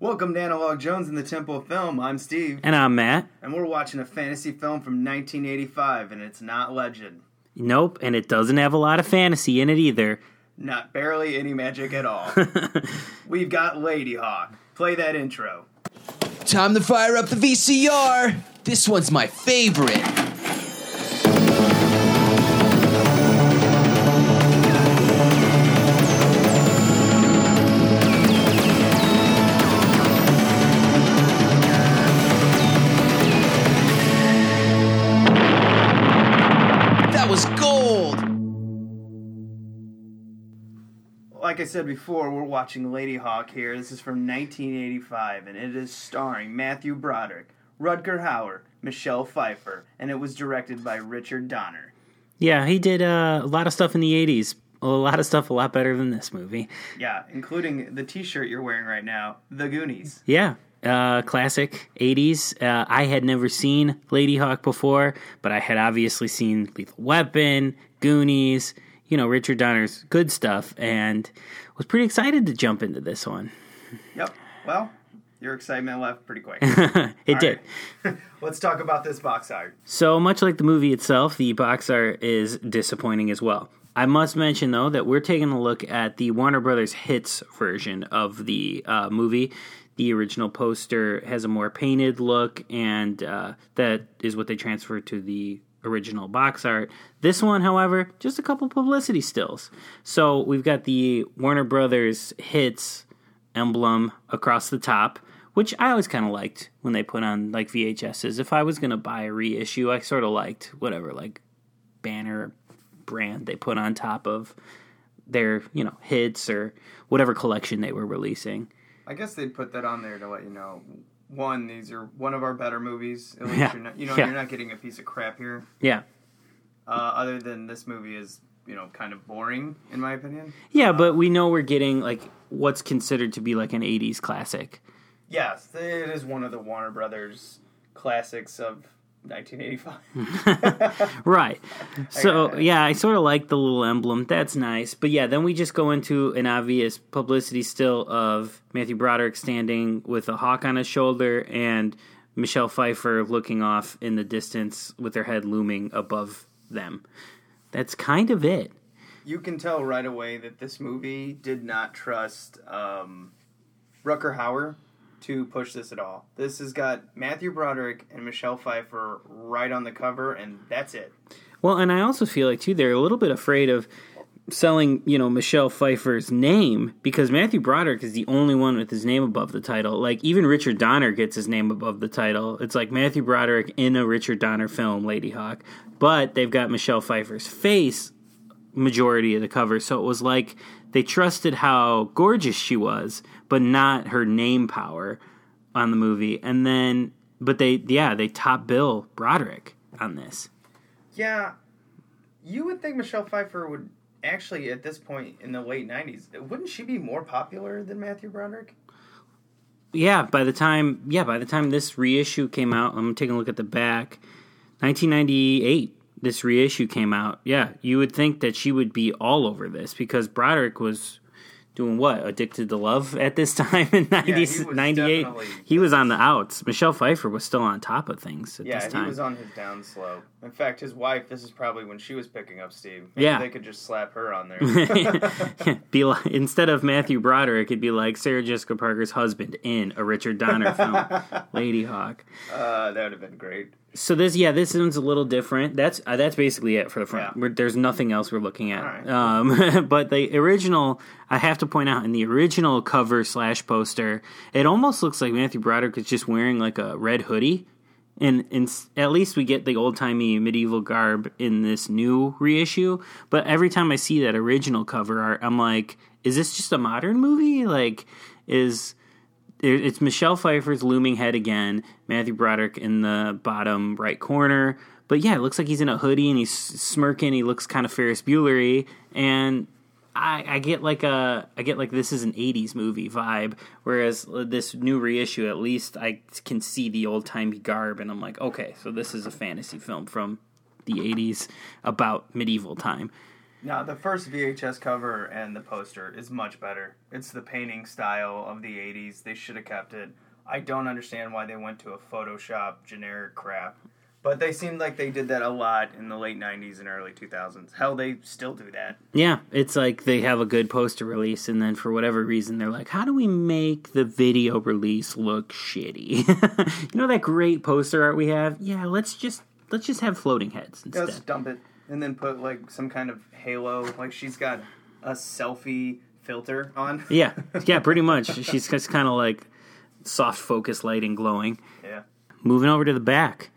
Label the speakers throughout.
Speaker 1: Welcome to Analog Jones in the Temple of Film. I'm Steve,
Speaker 2: And I'm Matt.
Speaker 1: and we're watching a fantasy film from 1985, and it's not legend.
Speaker 2: Nope, and it doesn't have a lot of fantasy in it either.
Speaker 1: Not barely any magic at all. We've got Ladyhawke. Play that intro.
Speaker 3: Time to fire up the VCR. This one's my favorite.
Speaker 1: Like I said before, we're watching Ladyhawke here. This is from 1985, and it is starring Matthew Broderick, Rutger Hauer, Michelle Pfeiffer, and it was directed by Richard Donner.
Speaker 2: Yeah, he did uh, a lot of stuff in the 80s. A lot of stuff a lot better than this movie.
Speaker 1: Yeah, including the T-shirt you're wearing right now, The Goonies.
Speaker 2: Yeah, uh, classic 80s. Uh, I had never seen Ladyhawke before, but I had obviously seen Lethal Weapon, Goonies, you know, Richard Donner's good stuff, and was pretty excited to jump into this one.
Speaker 1: Yep. Well, your excitement left pretty quick.
Speaker 2: it
Speaker 1: All
Speaker 2: did.
Speaker 1: right. Let's talk about this box art.
Speaker 2: So much like the movie itself, the box art is disappointing as well. I must mention though that we're taking a look at the Warner Brothers hits version of the uh, movie. The original poster has a more painted look, and uh, that is what they transferred to the original box art. This one, however, just a couple publicity stills. So we've got the Warner Brothers hits emblem across the top, which I always kind of liked when they put on like VHSs. If I was going to buy a reissue, I sort of liked whatever like banner brand they put on top of their, you know, hits or whatever collection they were releasing.
Speaker 1: I guess they put that on there to let you know. One, these are one of our better movies. At least
Speaker 2: Yeah.
Speaker 1: you're not, you know,
Speaker 2: Yeah.
Speaker 1: you're not getting a piece of crap here.
Speaker 2: Yeah.
Speaker 1: Uh, other than this movie is, you know, kind of boring in my opinion.
Speaker 2: Yeah, but we know we're getting like what's considered to be like an 80s classic.
Speaker 1: Yes, it is one of the Warner Brothers classics of 1985.
Speaker 2: Right. So yeah, I sort of like the little emblem. That's nice. But yeah, then we just go into an obvious publicity still of Matthew Broderick standing with a hawk on his shoulder and Michelle Pfeiffer looking off in the distance with her head looming above them. That's kind of it.
Speaker 1: you can tell right away that this movie did not trust um, Rutger Hauer to push this at all. This has got Matthew Broderick and Michelle Pfeiffer right on the cover, and that's it.
Speaker 2: Well, and I also feel like too they're a little bit afraid of selling, you know, Michelle Pfeiffer's name because Matthew Broderick is the only one with his name above the title. Like even Richard Donner gets his name above the title. It's like Matthew Broderick in a Richard Donner film, Ladyhawke, but they've got Michelle Pfeiffer's face majority of the cover. So it was like they trusted how gorgeous she was, but not her name power on the movie. And then but they yeah, they top bill Broderick on this.
Speaker 1: Yeah, you would think Michelle Pfeiffer would actually, at this point in the late 90s, wouldn't she be more popular than Matthew Broderick?
Speaker 2: yeah, by the time yeah, by the time this reissue came out, I'm taking a look at the back. 1998, this reissue came out. Yeah, you would think that she would be all over this because Broderick was doing what? Addicted to Love at this time in 90,
Speaker 1: he was
Speaker 2: 98. He was on the outs. Michelle Pfeiffer was still on top of things at
Speaker 1: Yeah,
Speaker 2: this time.
Speaker 1: he was on his down slope. In fact, his wife, this is probably when she was picking up Steve. Maybe
Speaker 2: Yeah.
Speaker 1: They could just slap her on there.
Speaker 2: be like, instead of Matthew Broderick, it'd be like Sarah Jessica Parker's husband in a Richard Donner film, Ladyhawke.
Speaker 1: uh, that would have been great.
Speaker 2: So this, yeah, this one's a little different. That's uh, that's basically it for the front.
Speaker 1: Yeah.
Speaker 2: We're, there's nothing else we're looking at. Um, but the original, I have to point out, in the original cover slash poster, it almost looks like Matthew Broderick is just wearing like a red hoodie. And, and at least we get the old timey medieval garb in this new reissue. But every time I see that original cover art, I'm like, is this just a modern movie? Like, is it's Michelle Pfeiffer's looming head again, Matthew Broderick in the bottom right corner. But yeah, it looks like he's in a hoodie and he's smirking. He looks kind of Ferris Buellery, and I, I get like a I get like this is an '80s movie vibe. Whereas this new reissue, at least I can see the old timey garb, and I'm like, okay, so this is a fantasy film from the '80s about medieval time.
Speaker 1: No, the first VHS cover and the poster is much better. It's the painting style of the 80s. They should have kept it. I don't understand why they went to a Photoshop generic crap. But they seemed like they did that a lot in the late 90s and early 2000s. Hell, they still do that.
Speaker 2: Yeah, it's like they have a good poster release, and then for whatever reason, they're like, "How do we make the video release look shitty?" you know that great poster art we have? Yeah, let's just let's just have floating heads instead.
Speaker 1: Just dump it and then put like some kind of halo. Like she's got a selfie filter on.
Speaker 2: Yeah, yeah, pretty much. She's just kind of like soft focus lighting glowing.
Speaker 1: Yeah.
Speaker 2: Moving over to the back.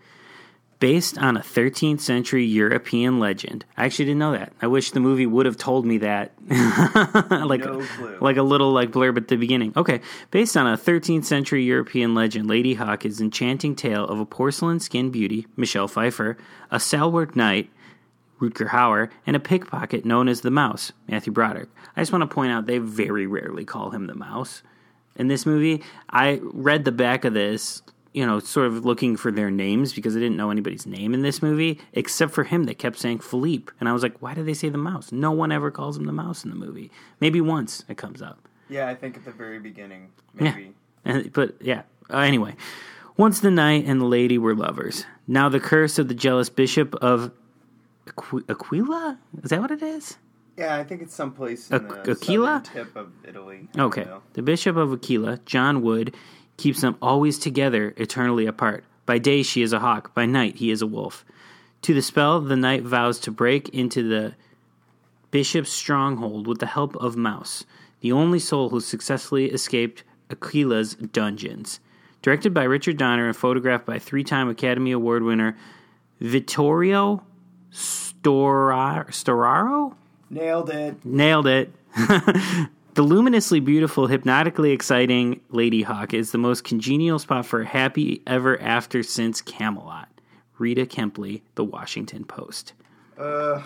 Speaker 2: Based on a 13th century European legend. I actually didn't know that. I wish the movie would have told me that. like,
Speaker 1: No
Speaker 2: like a little like blurb at the beginning. Okay. Based on a 13th century European legend, Ladyhawke is enchanting tale of a porcelain skinned beauty, Michelle Pfeiffer, a salward knight, Rutger Hauer, and a pickpocket known as the Mouse, Matthew Broderick. I just want to point out they very rarely call him the Mouse in this movie. I read the back of this, you know, sort of looking for their names because I didn't know anybody's name in this movie except for him. They kept saying Philippe, and I was like, why do they say the Mouse? No one ever calls him the Mouse in the movie. Maybe once it comes up.
Speaker 1: Yeah, I think at the very beginning, maybe.
Speaker 2: And, but yeah. Uh, anyway, once the knight and the lady were lovers. Now the curse of the jealous bishop of Aqu- Aquila? Is that what it is?
Speaker 1: Yeah, I think it's someplace in
Speaker 2: Aqu-
Speaker 1: the
Speaker 2: Aquila?
Speaker 1: tip of Italy. I
Speaker 2: Okay. The Bishop of Aquila, John Wood, keeps them always together, eternally apart. By day she is a hawk, by night he is a wolf. To the spell, the knight vows to break into the bishop's stronghold with the help of Mouse, the only soul who successfully escaped Aquila's dungeons. Directed by Richard Donner and photographed by three time Academy Award winner Vittorio Stora- Storaro?
Speaker 1: Nailed it.
Speaker 2: Nailed it. the luminously beautiful, hypnotically exciting Ladyhawke is the most congenial spot for a happy ever after since Camelot. Rita Kempley, The Washington Post.
Speaker 1: Uh,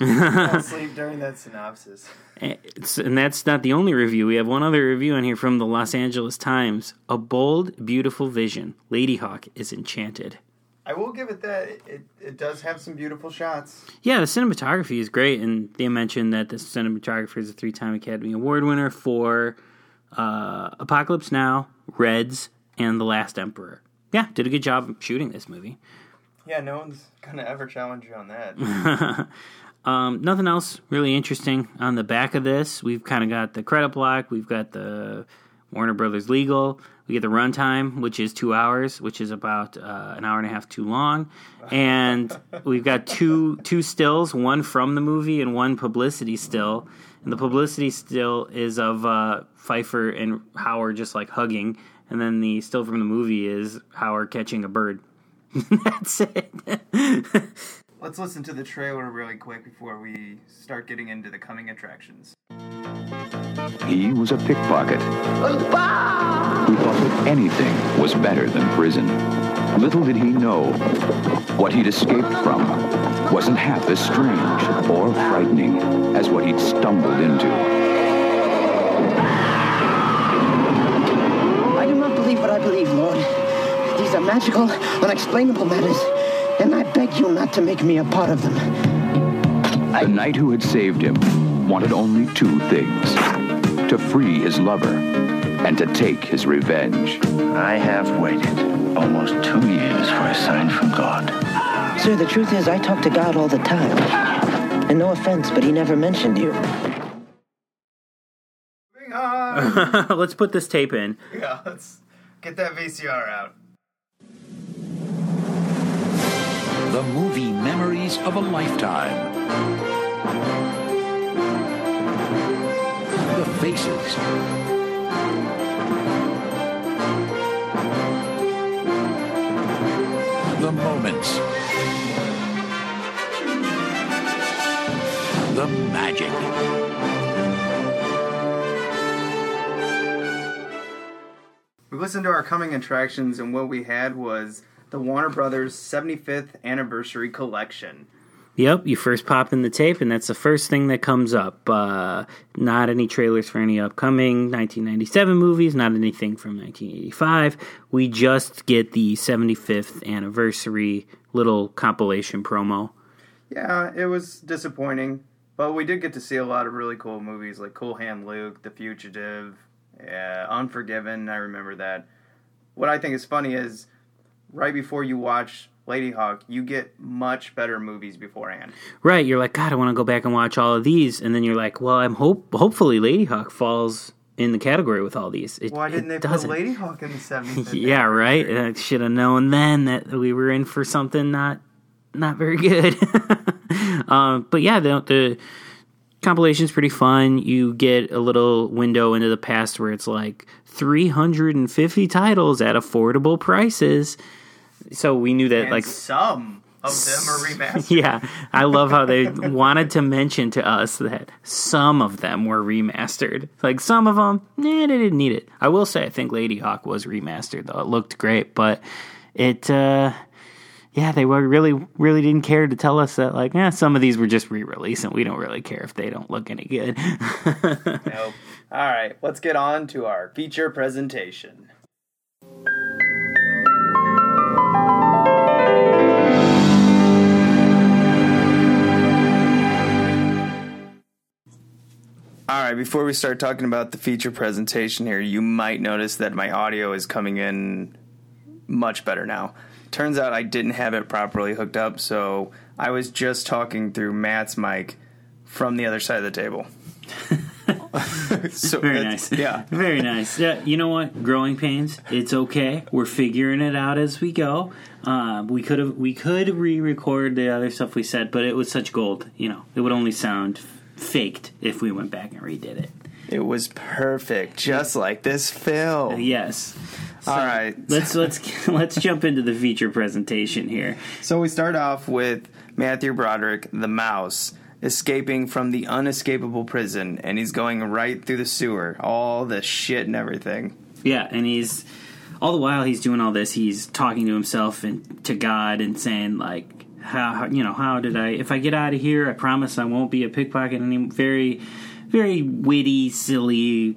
Speaker 1: I'll sleep during that synopsis.
Speaker 2: And and that's not the only review. We have one other review in here from the Los Angeles Times. A bold, beautiful vision. Ladyhawke is enchanted.
Speaker 1: I will give it that. It, it, does have some beautiful shots.
Speaker 2: Yeah, the cinematography is great, and they mentioned that the cinematographer is a three-time Academy Award winner for uh, Apocalypse Now, Reds, and The Last Emperor. Yeah, did a good job shooting this movie.
Speaker 1: Yeah, no one's gonna ever challenge you on that.
Speaker 2: Um, nothing else really interesting on the back of this. We've kind of got the credit block. We've got the Warner Brothers legal. We get the runtime, which is two hours, which is about uh, an hour and a half too long, and we've got two two stills, one from the movie and one publicity still. And the publicity still is of uh, Pfeiffer and Hauer just like hugging, and then the still from the movie is Hauer catching a bird. That's it.
Speaker 1: Let's listen to the trailer really quick before we start getting into the coming attractions.
Speaker 4: He was a pickpocket who thought that anything was better than prison. Little did he know what he'd escaped from wasn't half as strange or frightening as what he'd stumbled into.
Speaker 5: I do not believe what I believe, Lord. These are magical, unexplainable matters, and I beg you not to make me a part of them.
Speaker 4: The knight who had saved him wanted only two things to free his lover and to take his revenge.
Speaker 6: I have waited almost two years for a sign from God.
Speaker 5: Sir, the truth is, I talk to God all the time. And no offense, but he never mentioned you.
Speaker 1: Moving on.
Speaker 2: Let's put this tape in.
Speaker 1: yeah, let's get that VCR out.
Speaker 7: The movie Memories of a Lifetime. The faces. The moments. The magic.
Speaker 1: We listened to our coming attractions, and what we had was the Warner Brothers 75th anniversary collection.
Speaker 2: Yep, you first pop in the tape, and that's the first thing that comes up. Uh, not any trailers for any upcoming 1997 movies, not anything from 1985. We just get the 75th anniversary little compilation promo.
Speaker 1: Yeah, it was disappointing, But we did get to see a lot of really cool movies like Cool Hand Luke, The Fugitive, uh, Unforgiven. I remember that. What I think is funny is right before you watch Ladyhawke, you get much better movies beforehand.
Speaker 2: Right, you're like, God, I want to go back and watch all of these, and then you're like, well, I'm hope hopefully Ladyhawke falls in the category with all these. It,
Speaker 1: Why didn't
Speaker 2: it
Speaker 1: they
Speaker 2: doesn't.
Speaker 1: put Ladyhawke in the 70s?
Speaker 2: yeah, right. I should have known then that we were in for something not not very good. um, but yeah, the, the compilation's pretty fun. You get a little window into the past where it's like 350 titles at affordable prices. So we knew that
Speaker 1: And
Speaker 2: like
Speaker 1: some of them are remastered.
Speaker 2: yeah, I love how they wanted to mention to us that some of them were remastered. Like some of them, nah, they didn't need it. I will say, I think Ladyhawke was remastered though. It looked great, but it, uh, yeah, they were really, really didn't care to tell us that. Like, yeah, some of these were just re-released, and we don't really care if they don't look any good.
Speaker 1: Nope. All right, let's get on to our feature presentation. All right, before we start talking about the feature presentation here, you might notice that my audio is coming in much better now. Turns out I didn't have it properly hooked up, so I was just talking through Matt's mic from the other side of the table. so
Speaker 2: Very nice.
Speaker 1: Yeah.
Speaker 2: Very nice. Yeah, you know what? Growing pains. It's okay. We're figuring it out as we go. Uh, we could have we could re-record the other stuff we said, but it was such gold. You know, it would only sound faked if we went back and redid it.
Speaker 1: It was perfect, just like this film.
Speaker 2: Yes.
Speaker 1: All right.
Speaker 2: Let's let's let's jump into the feature presentation here.
Speaker 1: So we start off with Matthew Broderick, the mouse, escaping from the unescapable prison, and he's going right through the sewer, all the shit and everything.
Speaker 2: Yeah, and he's all the while he's doing all this, he's talking to himself and to God and saying like, how, you know how did I? If I get out of here, I promise I won't be a pickpocket anymore. Very, very witty, silly.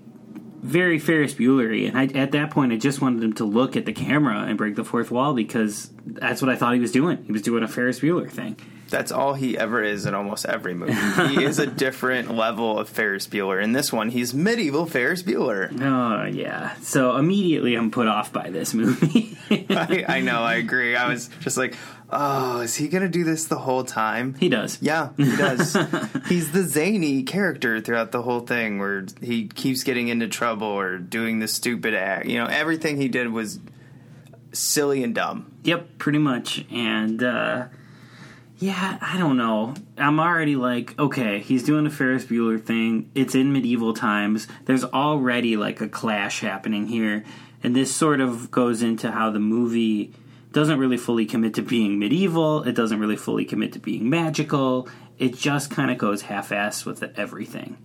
Speaker 2: Very Ferris Buellery, and I, at that point, I just wanted him to look at the camera and break the fourth wall because that's what I thought he was doing. He was doing a Ferris Bueller thing.
Speaker 1: That's all he ever is in almost every movie. he is a different level of Ferris Bueller. In this one, he's medieval Ferris Bueller.
Speaker 2: Oh yeah. So immediately I'm put off by this movie.
Speaker 1: I, I know, I agree. I was just like, oh, is he going to do this the whole time?
Speaker 2: he does.
Speaker 1: Yeah, he does. He's the zany character throughout the whole thing where he keeps getting into trouble or doing the stupid act. You know, everything he did was silly and dumb.
Speaker 2: Yep, pretty much. And uh yeah, I don't know. I'm already like, okay, he's doing a Ferris Bueller thing. It's in medieval times. There's already like a clash happening here. And this sort of goes into how the movie doesn't really fully commit to being medieval. It doesn't really fully commit to being magical. It just kind of goes half-assed with everything.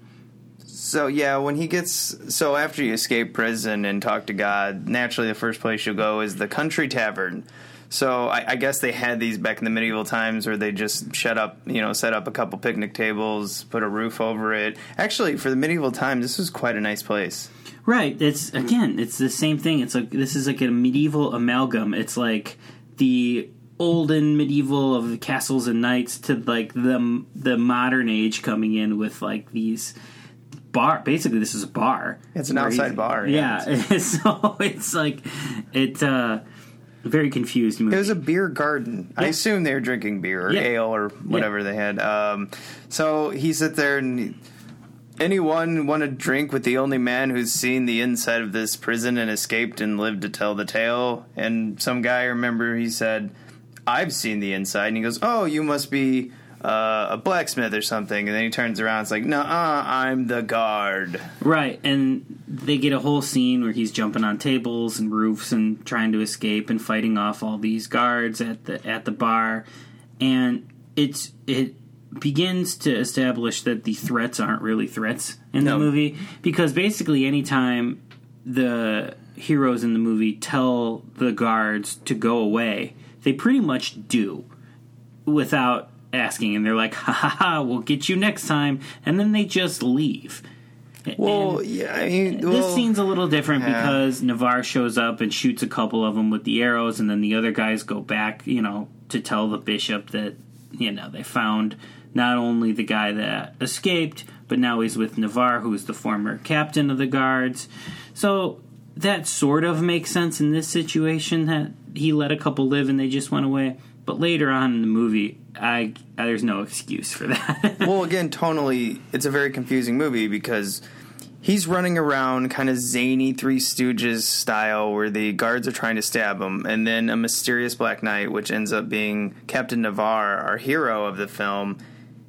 Speaker 1: So yeah, when he gets so after you escape prison and talk to God, naturally the first place you'll go is the country tavern. So I, I guess they had these back in the medieval times where they just shut up, you know, set up a couple picnic tables, put a roof over it. Actually, for the medieval times, this was quite a nice place.
Speaker 2: Right. It's again, it's the same thing. It's like this is like a medieval amalgam. It's like the olden medieval of castles and knights to like the the modern age coming in with like these bar. Basically, this is a bar.
Speaker 1: It's an outside bar,
Speaker 2: Yeah.
Speaker 1: yeah.
Speaker 2: so it's like it. uh very confused movie.
Speaker 1: It was a beer garden. I assume they were drinking beer or
Speaker 2: Yeah.
Speaker 1: ale or whatever they had. Um, so he sits there and he- anyone want to drink with the only man who's seen the inside of this prison and escaped and lived to tell the tale. And some guy, I remember, he said, "I've seen the inside." And he goes, "Oh, you must be." Uh, a blacksmith or something, and then he turns around. It's like, no, uh, I'm the guard.
Speaker 2: Right, and they get a whole scene where he's jumping on tables and roofs and trying to escape and fighting off all these guards at the at the bar, and it's it begins to establish that the threats aren't really threats in the movie because basically anytime the heroes in the movie tell the guards to go away, they pretty much do without asking, and they're like, "Ha ha ha, we'll get you next time," and then they just leave.
Speaker 1: Well,
Speaker 2: And-
Speaker 1: yeah, I mean,
Speaker 2: this scene's a little different
Speaker 1: yeah.
Speaker 2: because Navarre shows up and shoots a couple of them with the arrows, and then the other guys go back, you know, to tell the bishop that you know they found not only the guy that escaped, but now he's with Navarre, who's the former captain of the guards. So that sort of makes sense in this situation that he let a couple live and they just went away. But later on in the movie, I, I there's no excuse for that.
Speaker 1: well, again, tonally, it's a very confusing movie because he's running around kind of zany Three Stooges style where the guards are trying to stab him, and then a mysterious Black Knight, which ends up being Captain Navarre, our hero of the film.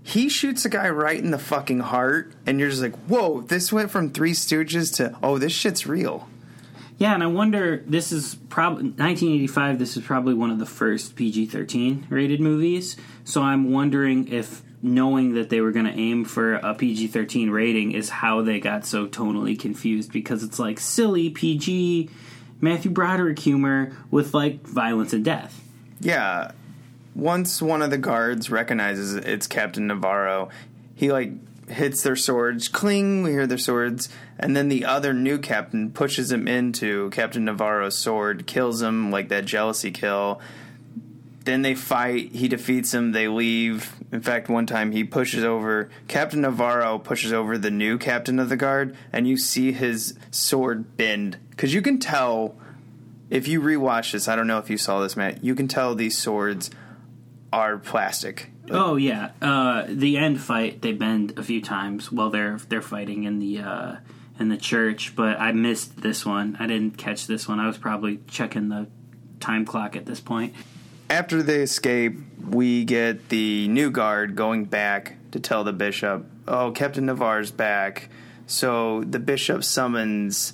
Speaker 1: He shoots a guy right in the fucking heart, and you're just like, whoa, this went from Three Stooges to, oh, this shit's real.
Speaker 2: Yeah, and I wonder. This is probably 1985. This is probably one of the first PG-13 rated movies. So I'm wondering if knowing that they were going to aim for a PG-13 rating is how they got so tonally confused because it's like silly PG Matthew Broderick humor with like violence and death.
Speaker 1: Yeah. Once one of the guards recognizes it's Captain Navarro, he like hits their swords, cling, we hear their swords, and then the other new captain pushes him into Captain Navarro's sword, kills him like that jealousy kill. Then they fight, he defeats him, they leave. In fact, one time he pushes over, Captain Navarro pushes over the new captain of the guard, and you see his sword bend. Because you can tell, if you rewatch this, I don't know if you saw this, Matt, you can tell these swords are plastic.
Speaker 2: Oh yeah, uh, the end fight they bend a few times while they're they're fighting in the uh, in the church, but I missed this one. I didn't catch this one. I was probably checking the time clock at this point.
Speaker 1: After they escape, we get the new guard going back to tell the bishop, "Oh, Captain Navarre's back." So the bishop summons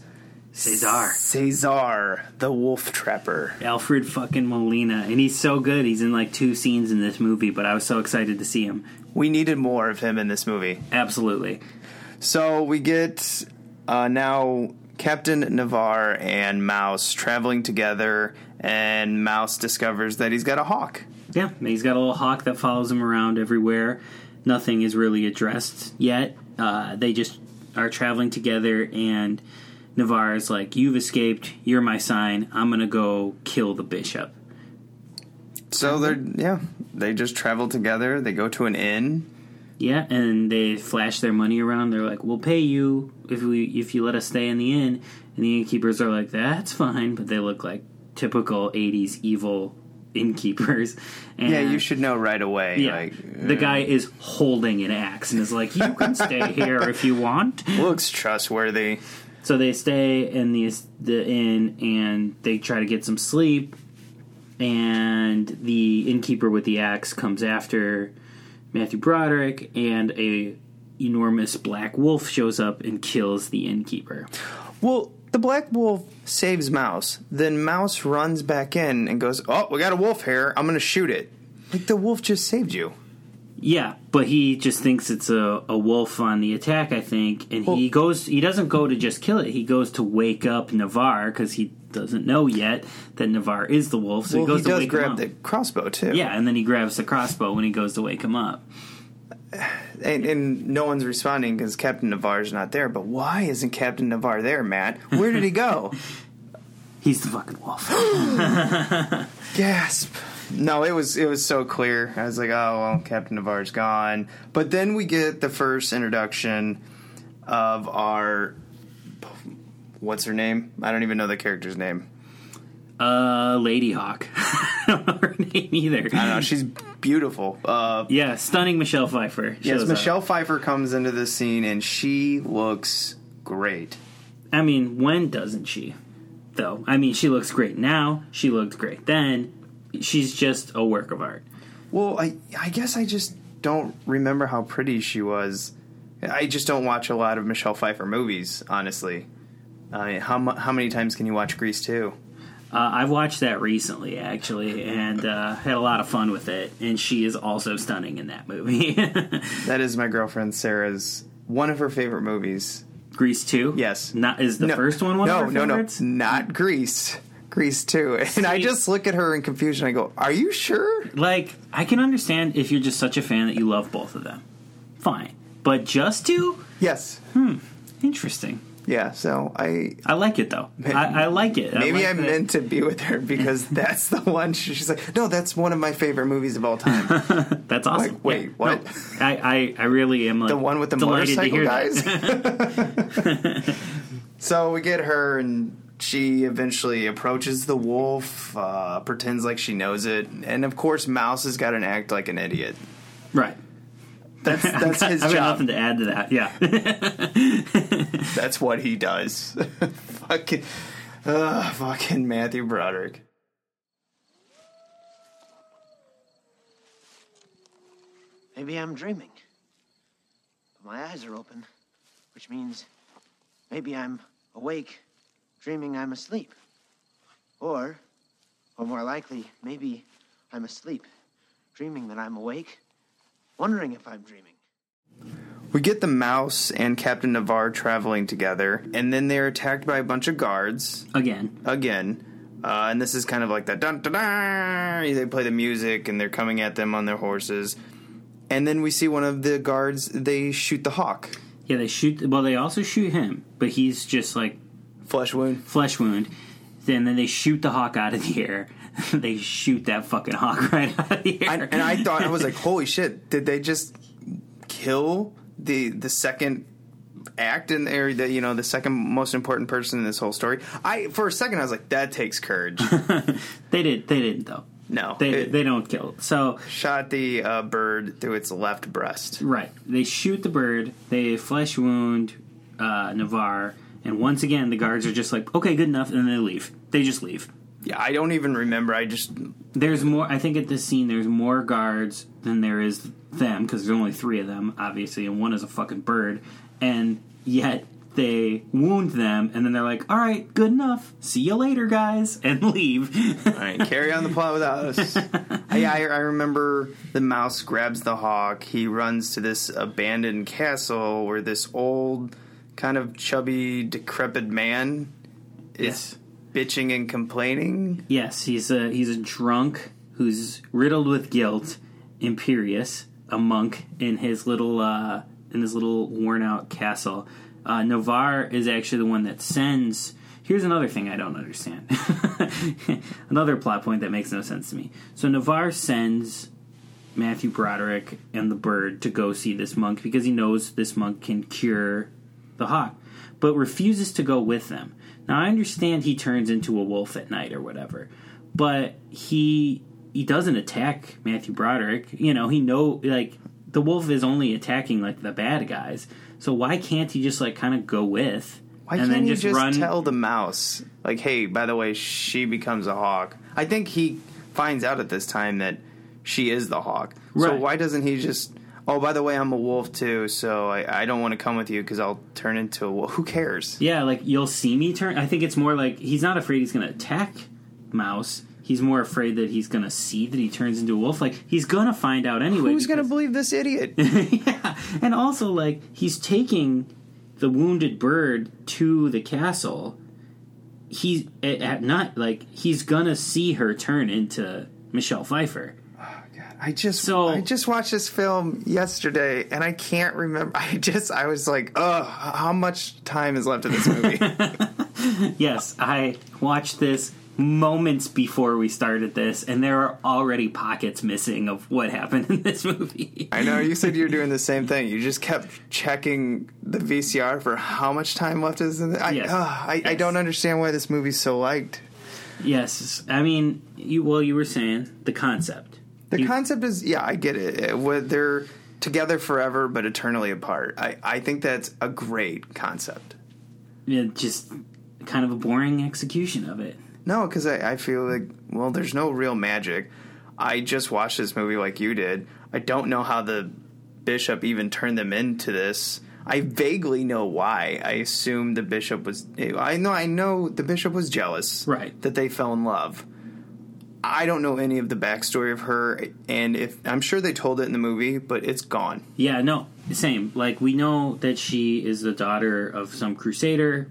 Speaker 2: Cesar.
Speaker 1: Cesar, the wolf trapper.
Speaker 2: Alfred fucking Molina, and he's so good. He's in like two scenes in this movie, but I was so excited to see him.
Speaker 1: We needed more of him in this movie.
Speaker 2: Absolutely.
Speaker 1: So we get uh, now Captain Navarre and Mouse traveling together, and Mouse discovers that he's got a hawk.
Speaker 2: Yeah, he's got a little hawk that follows him around everywhere. Nothing is really addressed yet. Uh, they just are traveling together, and Navarre's like, "You've escaped. You're my sign. I'm gonna go kill the bishop."
Speaker 1: So they're yeah, they just travel together. They go to an inn.
Speaker 2: Yeah, and they flash their money around. They're like, "We'll pay you if we if you let us stay in the inn." And the innkeepers are like, "That's fine," but they look like typical '80s evil innkeepers. And
Speaker 1: Yeah, you should know right away.
Speaker 2: Yeah,
Speaker 1: Like
Speaker 2: the uh, guy is holding an axe and is like, "You can stay here if you want."
Speaker 1: looks trustworthy.
Speaker 2: So they stay in the the inn and they try to get some sleep. And the innkeeper with the axe comes after Matthew Broderick, and a enormous black wolf shows up and kills the innkeeper.
Speaker 1: Well, the black wolf saves Mouse. Then Mouse runs back in and goes, "Oh, we got a wolf here. I'm going to shoot it." Like the wolf just saved you.
Speaker 2: Yeah, but he just thinks it's a, a wolf on the attack, I think, and he goes. He doesn't go to just kill it. He goes to wake up Navarre because he doesn't know yet that Navarre is the wolf. So
Speaker 1: well,
Speaker 2: he goes
Speaker 1: he
Speaker 2: to
Speaker 1: does
Speaker 2: wake him
Speaker 1: grab
Speaker 2: up.
Speaker 1: the crossbow too.
Speaker 2: Yeah, and then he grabs the crossbow when he goes to wake him up.
Speaker 1: and, and no one's responding because Captain Navarre's not there. But why isn't Captain Navarre there, Matt? Where did he go?
Speaker 2: He's the fucking wolf.
Speaker 1: Gasp! No, it was it was so clear. I was like, oh well, Captain Navarre's gone. But then we get the first introduction of our what's her name? I don't even know the character's name.
Speaker 2: uh, Ladyhawke. I don't know her name either.
Speaker 1: I don't know. She's beautiful. Uh,
Speaker 2: Yeah, stunning Michelle Pfeiffer.
Speaker 1: yes,
Speaker 2: shows up.
Speaker 1: Michelle Pfeiffer comes into this scene and she looks great.
Speaker 2: I mean, when doesn't she? Though, I mean, she looks great now. She looked great then. She's just a work of art.
Speaker 1: Well, I I guess I just don't remember how pretty she was. I just don't watch a lot of Michelle Pfeiffer movies, honestly. I mean, how how many times can you watch Grease 2?
Speaker 2: Uh, I've watched that recently, actually, and uh, had a lot of fun with it. And she is also stunning in that movie.
Speaker 1: That is my girlfriend Sarah's one of her favorite movies.
Speaker 2: Grease two.
Speaker 1: Yes.
Speaker 2: Not is the
Speaker 1: no,
Speaker 2: first one one
Speaker 1: no,
Speaker 2: of her
Speaker 1: no,
Speaker 2: favorites?
Speaker 1: no, not Grease. Grease 2. And I just look at her in confusion. I go, "Are you sure?"
Speaker 2: Like, I can understand if you're just such a fan that you love both of them. Fine, but just two?
Speaker 1: Yes.
Speaker 2: Hmm, interesting.
Speaker 1: Yeah, so I
Speaker 2: I like it though. I, I like it.
Speaker 1: maybe
Speaker 2: I
Speaker 1: I,
Speaker 2: like that-
Speaker 1: meant to be with her because that's the one. She's like, no, that's one of my favorite movies of all time.
Speaker 2: That's awesome.
Speaker 1: Like, wait,
Speaker 2: Yeah.
Speaker 1: what?
Speaker 2: No, I, I, I really am like
Speaker 1: the one with the
Speaker 2: to
Speaker 1: motorcycle guys. so we get her, and she eventually approaches the wolf, uh, pretends like she knows it, and of course, Mouse has got to act like an idiot.
Speaker 2: Right.
Speaker 1: That's that's his
Speaker 2: I have
Speaker 1: job.
Speaker 2: nothing to add to that. Yeah.
Speaker 1: That's what he does. fucking, uh, fucking Matthew Broderick.
Speaker 5: Maybe I'm dreaming. But my eyes are open, which means maybe I'm awake, dreaming I'm asleep. Or, or more likely, maybe I'm asleep, dreaming that I'm awake, wondering if I'm dreaming.
Speaker 1: We get the mouse and Captain Navarre traveling together, and then they're attacked by a bunch of guards
Speaker 2: Again.
Speaker 1: again. Uh, and this is kind of like the dun dun dun. They play the music, and they're coming at them on their horses. And then we see one of the guards. They shoot the hawk,
Speaker 2: Yeah, they shoot. Well, they also shoot him, but he's just like
Speaker 1: flesh wound.
Speaker 2: flesh wound. Then, then they shoot the hawk out of the air. they shoot that fucking hawk right out of the air.
Speaker 1: I, and I thought I was like, "Holy shit! Did they just kill the the second act in there? The you know the second most important person in this whole story?" I for a second I was like, "That takes courage."
Speaker 2: they did. They didn't though.
Speaker 1: No,
Speaker 2: They
Speaker 1: it
Speaker 2: they don't kill. So
Speaker 1: shot the uh, bird through its left breast.
Speaker 2: right, they shoot the bird. They flesh wound uh, Navarre, and once again the guards are just like, okay, good enough, and then they leave. They just leave.
Speaker 1: Yeah, I don't even remember. I just
Speaker 2: There's more. I think at this scene, there's more guards than there is them because there's only three of them, obviously, and one is a fucking bird. And yet they wound them, and then they're like, "All right, good enough. See you later, guys," and leave.
Speaker 1: All right, carry on the plot without us. yeah, I, I remember the mouse grabs the hawk. He runs to this abandoned castle where this old, kind of chubby, decrepit man is
Speaker 2: Yes.
Speaker 1: bitching and complaining.
Speaker 2: yes, he's a he's a drunk who's riddled with guilt, Imperius, a monk in his little uh, in his little worn out castle. Uh, Navarre is actually the one that sends. Here's another thing I don't understand. another plot point that makes no sense to me. So Navarre sends Matthew Broderick and the bird to go see this monk because he knows this monk can cure the hawk, but refuses to go with them. Now I understand he turns into a wolf at night or whatever, but he he doesn't attack Matthew Broderick. You know, he know like the wolf is only attacking like the bad guys. So why can't he just like kind of go with
Speaker 1: Why
Speaker 2: and
Speaker 1: can't
Speaker 2: then
Speaker 1: you
Speaker 2: just,
Speaker 1: just
Speaker 2: run?
Speaker 1: tell the mouse, like, hey, by the way, she becomes a hawk? I think he finds out at this time that she is the hawk. So why doesn't he just, oh, by the way, I'm a wolf too, so I, I don't want to come with you because I'll turn into a wolf. Who cares?
Speaker 2: Yeah, like you'll see me turn. I think it's more like he's not afraid he's going to attack Mouse. He's more afraid that he's going to see that he turns into a wolf. Like he's going to find out anyway.
Speaker 1: Who's going to believe this idiot?
Speaker 2: yeah, and also like he's taking the wounded bird to the castle. He's at, at night, like he's gonna see her turn into Michelle Pfeiffer.
Speaker 1: I just
Speaker 2: So-
Speaker 1: I just watched this film yesterday and I can't remember. I just I was like, ugh, how much time is left of this movie?
Speaker 2: Yes, I watched this moments before we started this, and there are already pockets missing of what happened in this movie.
Speaker 1: I know you said you were doing the same thing. You just kept checking the VCR for how much time left is in it. I,
Speaker 2: Yes.
Speaker 1: ugh, I, I don't understand why this movie's so liked.
Speaker 2: yes, I mean, you well, you were saying the concept.
Speaker 1: The
Speaker 2: You-
Speaker 1: concept is, yeah, I get it. Uh, what- They're together forever but eternally apart. I, I think that's a great concept.
Speaker 2: yeah, just kind of a boring execution of it.
Speaker 1: No, because I, I feel like, well, there's no real magic. I just watched this movie like you did. I don't know how the bishop even turned them into this. I vaguely know why. I assume the bishop was. I know. I know the bishop was jealous.
Speaker 2: Right.
Speaker 1: That they fell in love. I don't know any of the backstory of her, and if I'm sure they told it in the movie, but it's gone.
Speaker 2: Yeah, no, same. Like we know that she is the daughter of some crusader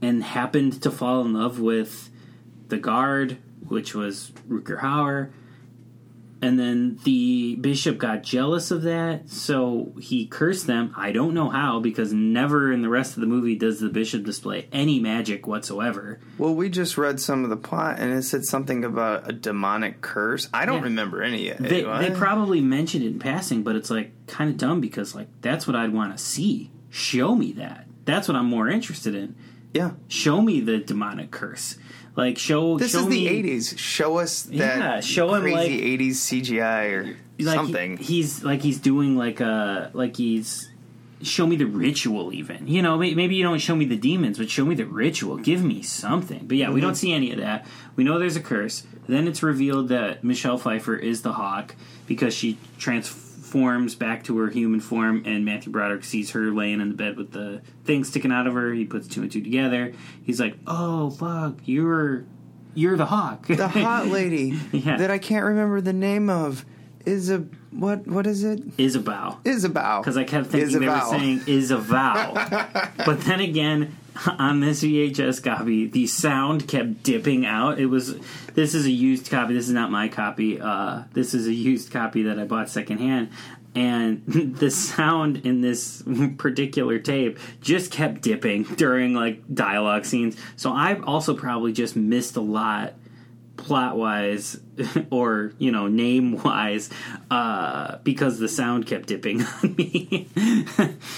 Speaker 2: and happened to fall in love with the guard, which was Rutger Hauer. And then the bishop got jealous of that, so he cursed them. I don't know how because never in the rest of the movie does the bishop display any magic whatsoever.
Speaker 1: Well, we just read some of the plot, and it said something about a demonic curse. I don't
Speaker 2: Yeah.
Speaker 1: remember any of it.
Speaker 2: They, they probably mentioned it in passing, but it's like kind of dumb because like that's what I'd want to see. Show me that. That's what I'm more interested in.
Speaker 1: yeah.
Speaker 2: Show me the demonic curse. Like show.
Speaker 1: This
Speaker 2: show
Speaker 1: is
Speaker 2: me,
Speaker 1: the '80s. Show us that
Speaker 2: Yeah, show him,
Speaker 1: crazy
Speaker 2: like-
Speaker 1: '80s CGI or
Speaker 2: like
Speaker 1: something.
Speaker 2: He, he's like he's doing like a like he's show me the ritual even you know maybe you don't show me the demons but show me the ritual give me something but yeah we
Speaker 1: Mm-hmm.
Speaker 2: don't see any of that we know there's a curse then it's revealed that michelle pfeiffer is the hawk because she transforms back to her human form and matthew broderick sees her laying in the bed with the thing sticking out of her he puts two and two together he's like oh fuck you're you're the hawk
Speaker 1: the hot lady
Speaker 2: Yeah.
Speaker 1: that I can't remember the name of is a what? What is it?
Speaker 2: isabel
Speaker 1: Isabel.
Speaker 2: because I kept thinking they were saying is a vow. but then again, on this VHS copy, the sound kept dipping out. It was this is a used copy. This is not my copy. Uh, this is a used copy that I bought secondhand. And the sound in this particular tape just kept dipping during like dialogue scenes. So I also probably just missed a lot plot wise or you know name wise uh because the sound kept dipping on me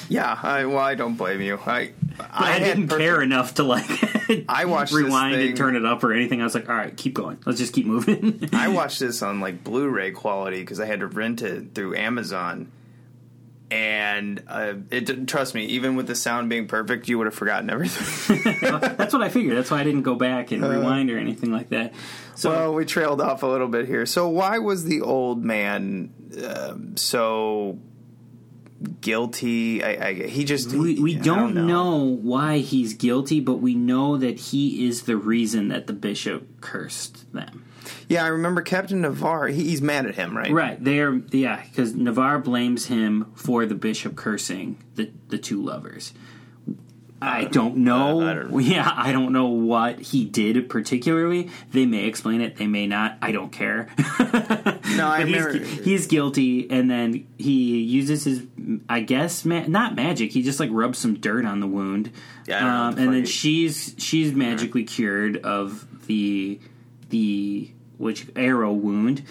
Speaker 1: Yeah, I, well, I don't blame you. I
Speaker 2: I,
Speaker 1: had
Speaker 2: didn't
Speaker 1: perfect-
Speaker 2: care enough to like
Speaker 1: I watched
Speaker 2: rewind and turn it up or anything. I was like, all right, keep going. Let's just keep moving.
Speaker 1: I watched this on like Blu-ray quality because I had to rent it through Amazon, and uh, it didn't trust me. Even with the sound being perfect, you would have forgotten everything.
Speaker 2: That's what I figured. That's why I didn't go back and rewind or anything like that. So
Speaker 1: Uh, well, we trailed off a little bit here. So, why was the old man um, so guilty? I, I, he just
Speaker 2: we, we
Speaker 1: I
Speaker 2: don't, know. why he's guilty, but we know that he is the reason that the bishop cursed them.
Speaker 1: Yeah, I remember Captain Navarre. He, he's mad at him, right?
Speaker 2: Right. They're yeah, because Navarre blames him for the bishop cursing the the two lovers. I don't know.
Speaker 1: uh, I don't know.
Speaker 2: Yeah, I don't know what he did particularly. They may explain it. They may not. I don't care.
Speaker 1: No, I
Speaker 2: But he's, he's guilty, and then he uses his, I guess, ma- not magic. He just like rubs some dirt on the wound,
Speaker 1: Yeah, I don't know
Speaker 2: um,
Speaker 1: the
Speaker 2: and then
Speaker 1: he-
Speaker 2: she's she's magically cured of the the which arrow wound,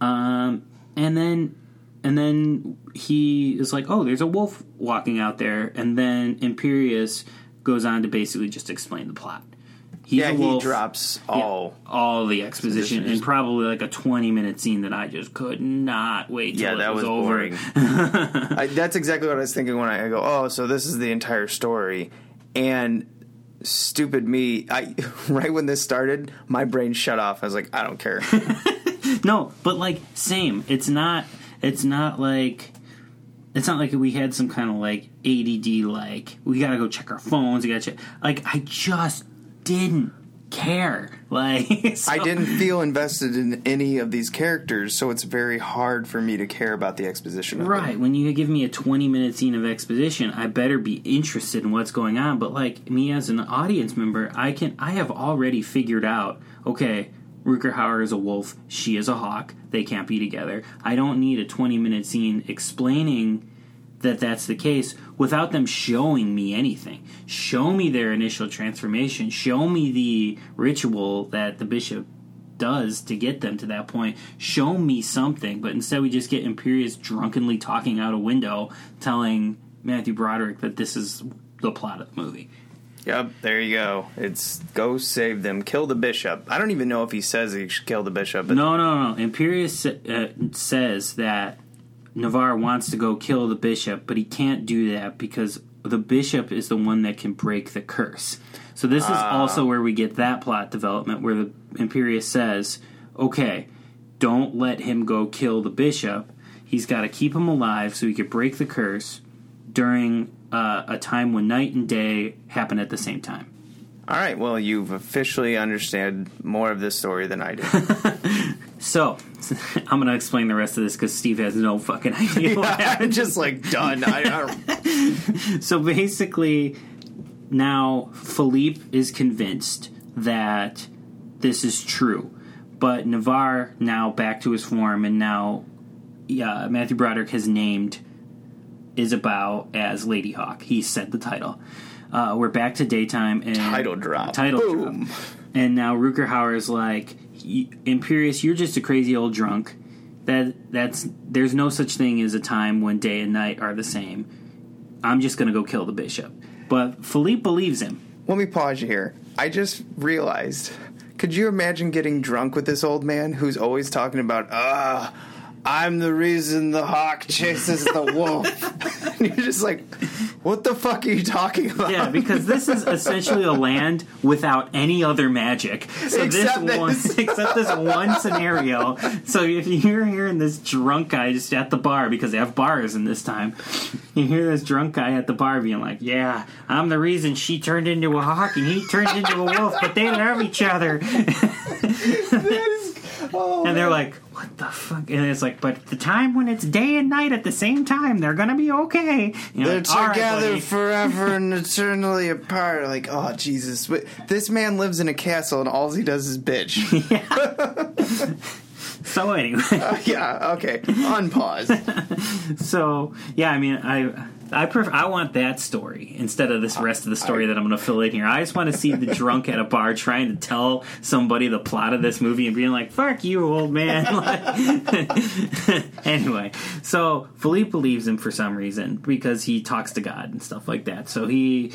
Speaker 2: um, and then and then he is like, oh, there's a wolf walking out there, and then Imperius goes on to basically just explain the plot. He's
Speaker 1: yeah, he drops
Speaker 2: Yeah,
Speaker 1: all.
Speaker 2: all the exposition and probably like a 20 minute scene that I just could not wait till
Speaker 1: Yeah,
Speaker 2: it
Speaker 1: that was,
Speaker 2: over.
Speaker 1: boring. I, that's exactly what I was thinking when I go, oh, so this is the entire story. And stupid me, I right when this started, my brain shut off. I was like, I don't care.
Speaker 2: No, but like same. It's not it's not like it's not like we had some kind of like ADD like we got to go check our phones, we got to check like I just didn't care. Like so-
Speaker 1: I didn't feel invested in any of these characters, so it's very hard for me to care about the exposition.
Speaker 2: Right, when you give me a 20 minute scene of exposition, I better be interested in what's going on. But like me as an audience member, I can I have already figured out, okay, Rutger Hauer is a wolf, she is a hawk, they can't be together. I don't need a 20 minute scene explaining that that's the case without them showing me anything. Show me their initial transformation, show me the ritual that the bishop does to get them to that point. Show me something, but instead we just get Imperius drunkenly talking out a window, telling Matthew Broderick that this is the plot of the movie.
Speaker 1: Yep, there you go. It's go save them, kill the bishop. I don't even know if he says he should kill the bishop, but
Speaker 2: No, no, no. Imperius uh, says that Navarre wants to go kill the bishop, but he can't do that because the bishop is the one that can break the curse. So this is also where we get that plot development where the Imperius says, "Okay, don't let him go kill the bishop. He's got to keep him alive so he could break the curse during uh, a time when night and day happen at the same time."
Speaker 1: all right. Well, you've officially understood more of this story than I did.
Speaker 2: So, I'm going to explain the rest of this because Steve has no fucking idea what happened.
Speaker 1: I'm just like done. I, I
Speaker 2: So basically, now Philippe is convinced that this is true, But Navarre now back to his form, and now yeah, Matthew Broderick has named Isabel as Ladyhawke. He said the title. Uh, we're back to daytime and
Speaker 1: Title drop.
Speaker 2: Title
Speaker 1: Boom.
Speaker 2: drop. And now Rutger Hauer is like, "Y- Imperius, you're just a crazy old drunk. That that's there's no such thing as a time when day and night are the same. I'm just gonna go kill the bishop. But Philippe believes him.
Speaker 1: Let me pause you here. I just realized. Could you imagine getting drunk with this old man who's always talking about, ah, I'm the reason the hawk chases the wolf? and you're just like, what the fuck are you talking about?
Speaker 2: Yeah, because this is essentially a land without any other magic. So
Speaker 1: Except
Speaker 2: this one,
Speaker 1: this.
Speaker 2: except this one scenario. So if you're hearing this drunk guy just at the bar because they have bars in this time, you hear this drunk guy at the bar being like, "Yeah, I'm the reason she turned into a hawk and he turned into a wolf, but they love each other."
Speaker 1: Oh,
Speaker 2: and they're like, "What the fuck?" And it's like, "But the time when it's day and night at the same time, they're gonna be okay." You're
Speaker 1: They're
Speaker 2: like,
Speaker 1: together
Speaker 2: buddy."
Speaker 1: forever and eternally apart. Like, oh Jesus! But This man lives in a castle, and all he does is bitch.
Speaker 2: So anyway.
Speaker 1: Uh, yeah, okay. Unpause.
Speaker 2: So yeah, I mean, I I prefer I want that story instead of this rest of the story that I'm going to fill in here. I just want to see the drunk at a bar trying to tell somebody the plot of this movie and being like, "Fuck you, old man." Like- anyway, so Philippe believes him for some reason because he talks to God and stuff like that. So he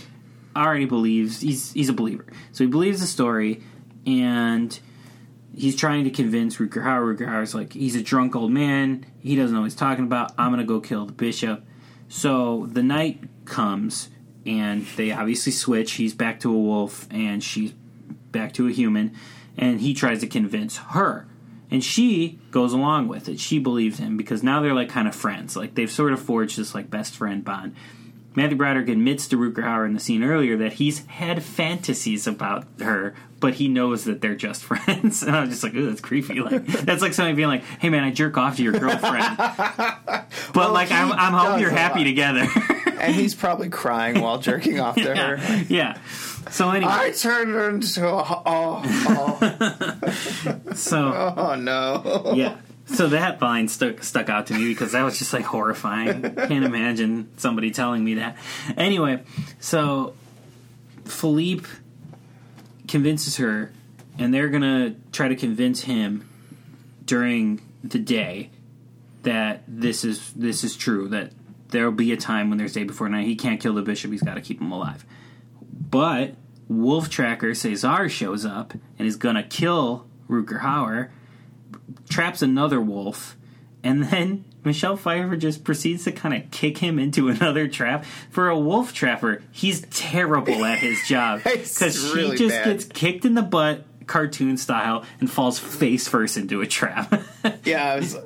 Speaker 2: already believes he's he's a believer. So he believes the story and he's trying to convince Ruker Hauer. Ruker Hauer's like, he's a drunk old man. He doesn't know what he's talking about. I'm going to go kill the bishop. So the night comes, and they obviously switch. He's back to a wolf, and she's back to a human. And he tries to convince her. And she goes along with it. She believes him because now they're like kind of friends. Like they've sort of forged this like best friend bond. Matthew Broderick admits to Ruker Hauer in the scene earlier that he's had fantasies about her, but he knows that they're just friends. And I was just like, ooh, that's creepy. Like that's like somebody being like, "Hey, man, I jerk off to your girlfriend, but like I'm, I'm hoping you're happy
Speaker 1: lot.
Speaker 2: together."
Speaker 1: and he's probably crying while jerking off to her.
Speaker 2: yeah. yeah. So anyway,
Speaker 1: I turned her into a oh oh,
Speaker 2: so
Speaker 1: oh no.
Speaker 2: yeah. So that line stuck stuck out to me because that was just like horrifying. Can't imagine somebody telling me that. Anyway, so Philippe convinces her, and they're gonna try to convince him during the day that this is this is true. That there'll be a time when there's day before night. He can't kill the bishop. He's got to keep him alive. But Wolf Tracker Cesar shows up and is gonna kill Ruker Hauer traps another wolf, and then Michelle Pfeiffer just proceeds to kind of kick him into another trap. For a wolf trapper, he's terrible at his job because she
Speaker 1: really
Speaker 2: just
Speaker 1: bad.
Speaker 2: gets kicked in the butt, cartoon style, and falls face first into a trap.
Speaker 1: Yeah, I, was,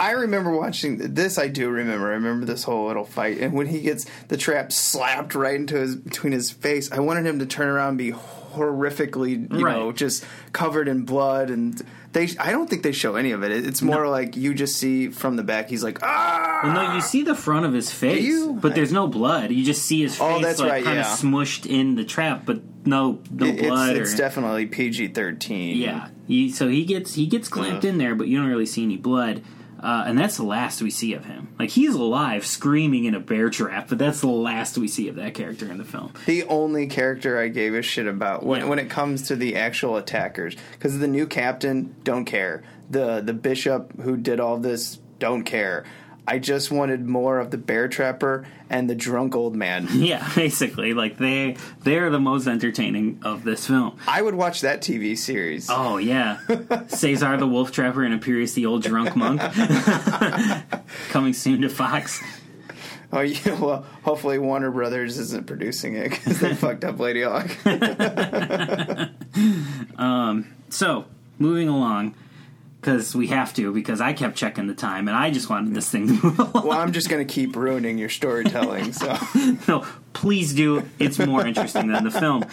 Speaker 1: I remember watching this. I do remember. I remember this whole little fight, and when he gets the trap slapped right into his between his face, I wanted him to turn around and be horrifically, you know, just covered in blood. And they, I don't think they show any of it. It's more
Speaker 2: No.
Speaker 1: like you just see from the back. He's like, ah.
Speaker 2: well, no, you see the front of his face,
Speaker 1: you?
Speaker 2: but there's no blood. You just see his face
Speaker 1: Oh, that's
Speaker 2: like
Speaker 1: right,
Speaker 2: kind of
Speaker 1: yeah.
Speaker 2: smushed in the trap, but no, no
Speaker 1: It-
Speaker 2: blood.
Speaker 1: it's, it's
Speaker 2: or,
Speaker 1: definitely PG thirteen.
Speaker 2: Yeah, he, so he gets he gets clamped in there, but you don't really see any blood, uh, and that's the last we see of him. Like he's alive, screaming in a bear trap, but that's the last we see of that character in the film.
Speaker 1: the only character I gave a shit about when,
Speaker 2: Yeah.
Speaker 1: when it comes to the actual attackers. Because the new captain, don't care. The the bishop who did all this, don't care. I just wanted more of the bear trapper and the drunk old man.
Speaker 2: Yeah, basically, like they they're the most entertaining of this film.
Speaker 1: I would watch that TV series.
Speaker 2: Oh yeah, Cesar the Wolf Trapper and Imperius the old drunk monk, coming soon to Fox.
Speaker 1: Oh, yeah, well, hopefully Warner Brothers isn't producing it because they fucked up Ladyhawke. Um,
Speaker 2: so moving along. Because we have to, because I kept checking the time, and I just wanted this thing to move along.
Speaker 1: well, I'm just going to keep ruining your storytelling. So
Speaker 2: no, please do. It's more interesting than the film.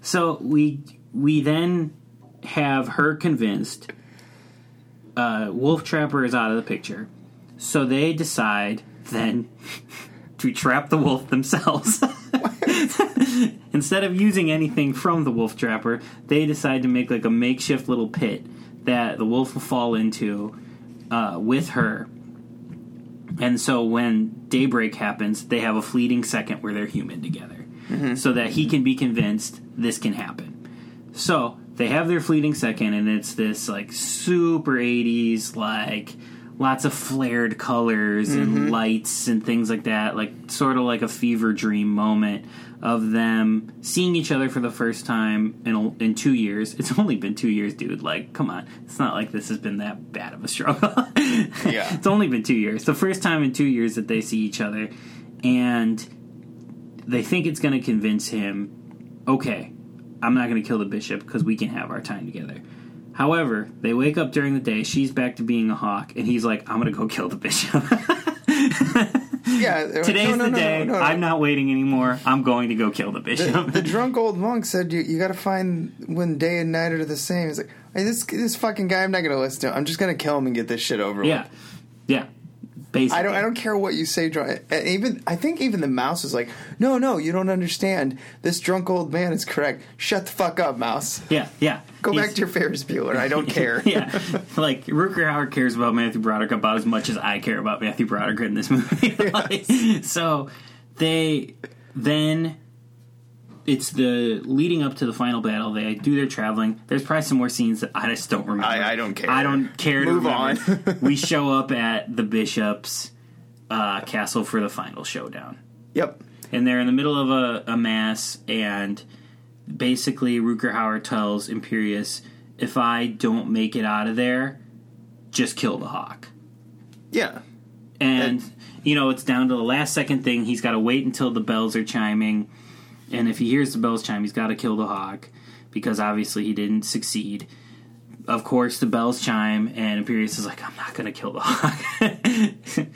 Speaker 2: So we we then have her convinced. Uh, Wolf Trapper is out of the picture, so they decide then to trap the wolf themselves. Instead of using anything from the Wolf Trapper, they decide to make like a makeshift little pit that the wolf will fall into uh, with her. And so when daybreak happens, they have a fleeting second where they're human together. So that he can be convinced this can happen. So they have their fleeting second, and it's this like super 80s, like lots of flared colors and mm-hmm. lights and things like that, like sort of like a fever dream moment of them seeing each other for the first time in in two years. It's only been two years, dude. Like, come on, it's not like this has been that bad of a struggle.
Speaker 1: Yeah.
Speaker 2: it's only been two years. The first time in two years that they see each other, and they think it's going to convince him, okay, I'm not going to kill the bishop because we can have our time together. However, they wake up during the day. She's back to being a hawk, and he's like, "I'm to go kill the bishop."
Speaker 1: Yeah,
Speaker 2: Today's
Speaker 1: no, no,
Speaker 2: the
Speaker 1: no,
Speaker 2: day. I'm not waiting anymore. I'm going to go kill the
Speaker 1: The,
Speaker 2: bishop.
Speaker 1: the drunk old monk said you, you got to find when day and night are the same. He's like, hey, this this fucking guy, I'm not to listen to. Him. I'm just to kill him and get this shit over
Speaker 2: yeah,
Speaker 1: with.
Speaker 2: yeah. Basically,
Speaker 1: I don't. I don't care what you say. And Even I think even the mouse is like, no, no, you don't understand. This drunk old man is correct. Shut the fuck up, mouse.
Speaker 2: Yeah, yeah.
Speaker 1: Go
Speaker 2: He's-
Speaker 1: back to your Ferris Bueller. I don't care.
Speaker 2: yeah, like Rutger Hauer cares about Matthew Broderick about as much as I care about Matthew Broderick in this movie. Like, so they then it's the leading up to the final battle. They do their traveling. There's probably some more scenes that I just don't remember.
Speaker 1: I- I don't care.
Speaker 2: I don't care. to
Speaker 1: Move
Speaker 2: remember. we show up at the bishop's uh, castle for the final showdown
Speaker 1: Yep.
Speaker 2: and they're in the middle of a, a mass, and basically Rutger Hauer tells Imperius, "If I don't make it out of there, just kill the hawk."
Speaker 1: Yeah.
Speaker 2: And you know, it's down to the last second thing. He's got to wait until the bells are chiming, and if he hears the bells chime, he's got to kill the hawk because obviously he didn't succeed. Of course, the bells chime, and Imperius is like, "I'm not going to kill the hawk."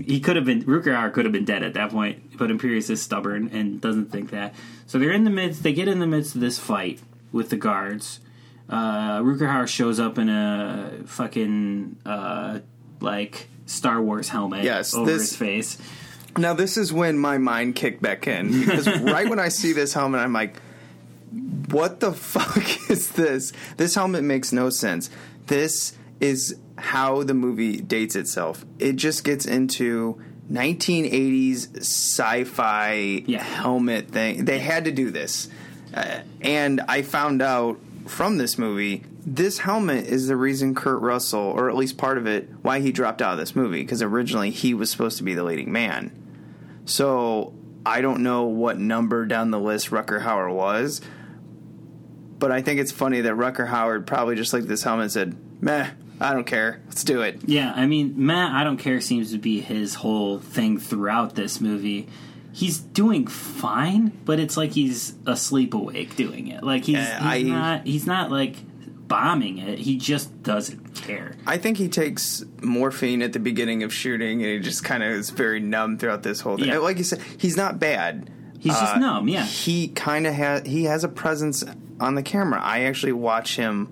Speaker 2: he could have been Rutger could have been dead at that point, but Imperius is stubborn and doesn't think that. So they're in the midst. They get in the midst of this fight with the guards. Uh, shows up in a fucking uh, like Star Wars helmet
Speaker 1: Yes,
Speaker 2: over
Speaker 1: this-
Speaker 2: his face.
Speaker 1: Now this is when my mind kicked back in because right when I see this helmet, I'm like, "What the fuck is this? This helmet makes no sense. This is how the movie dates itself. It just gets into 1980s sci-fi
Speaker 2: Yeah.
Speaker 1: helmet thing. They had to do this, uh, and I found out from this movie. This helmet is the reason Kurt Russell, or at least part of it, why he dropped out of this movie. Because originally he was supposed to be the leading man. So I don't know what number down the list Rucker Howard was, but I think it's funny that Rucker Howard probably just looked at this helmet and said, "Meh, I don't care. Let's do it."
Speaker 2: Yeah, I mean, Matt, I don't care seems to be his whole thing throughout this movie. He's doing fine, but it's like he's asleep awake doing it. Like he's, he's
Speaker 1: I-
Speaker 2: not he's not like bombing it. He just doesn't care.
Speaker 1: I think he takes morphine at the beginning of shooting, and he just kind of is very numb throughout this whole thing.
Speaker 2: Yeah.
Speaker 1: Like you said, he's not bad.
Speaker 2: He's just
Speaker 1: Uh,
Speaker 2: numb, yeah.
Speaker 1: He kind of has he has a presence on the camera. I actually watch him,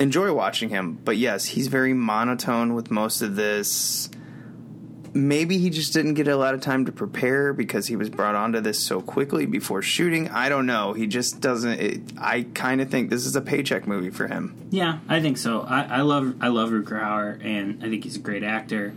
Speaker 1: enjoy watching him. But yes, he's very monotone with most of this. Maybe he just didn't get a lot of time to prepare because he was brought onto this so quickly before shooting. I don't know. He just doesn't. It, I kind of think this is a paycheck movie for him.
Speaker 2: Yeah, I think so. I, I love I love Rutger Hauer, and I think he's a great actor.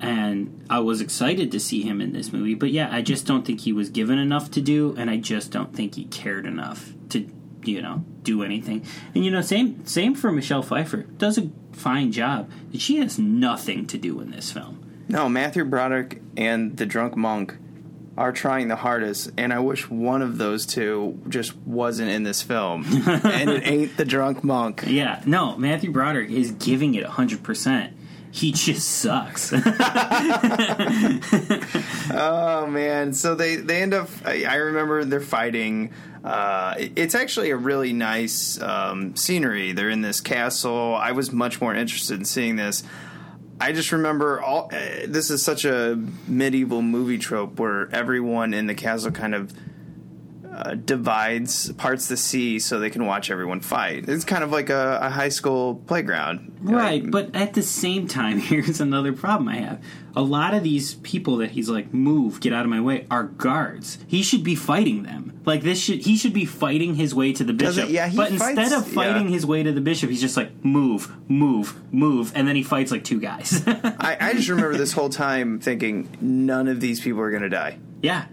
Speaker 2: And I was excited to see him in this movie, but yeah, I just don't think he was given enough to do, and I just don't think he cared enough to, you know, do anything. And you know, same same for Michelle Pfeiffer. Does a fine job, she has nothing to do in this film.
Speaker 1: No, Matthew Broderick and the drunk monk are trying the hardest, and I wish one of those two just wasn't in this film. and it ain't the drunk monk.
Speaker 2: Yeah, no, Matthew Broderick is giving it hundred percent. He just sucks.
Speaker 1: Oh man! So they they end up. I, I remember they're fighting. Uh, it- it's actually a really nice um, scenery. They're in this castle. I was much more interested in seeing this. I just remember all. Uh, this is such a medieval movie trope where everyone in the castle kind of uh, divides parts the sea so they can watch everyone fight. It's kind of like a, a high school playground,
Speaker 2: Right,
Speaker 1: Like,
Speaker 2: but at the same time, here's another problem I have. A lot of these people that he's like, move, get out of my way, are guards. He should be fighting them. Like this should he should be fighting his way to the bishop.
Speaker 1: yeah,
Speaker 2: but
Speaker 1: fights-
Speaker 2: instead of fighting
Speaker 1: yeah.
Speaker 2: his way to the bishop, he's just like, move, move, move, and then he fights like two guys.
Speaker 1: I, I just remember this whole time thinking none of these people are going to die.
Speaker 2: Yeah.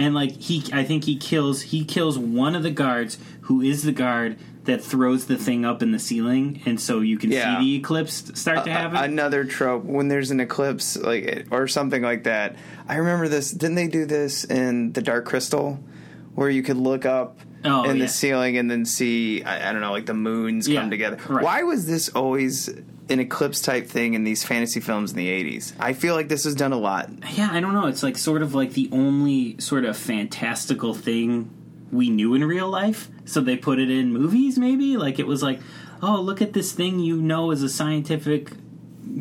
Speaker 2: And like he I think he kills he kills one of the guards who is the guard that throws the thing up in the ceiling and so you can
Speaker 1: Yeah.
Speaker 2: see the eclipse start to happen.
Speaker 1: Another trope when there's an eclipse, like or something like that. I remember this. Didn't they do this in the Dark Crystal, where you could look up
Speaker 2: Oh,
Speaker 1: in
Speaker 2: yeah.
Speaker 1: the ceiling and then see I, I don't know, like the moons
Speaker 2: Yeah,
Speaker 1: come together.
Speaker 2: right.
Speaker 1: Why was this always an eclipse type thing in these fantasy films in the '80s? I feel like this was done a lot.
Speaker 2: yeah, I don't know. It's like sort of like the only sort of fantastical thing we knew in real life. So they put it in movies maybe? Like it was like, "Oh, look at this thing you know is a scientific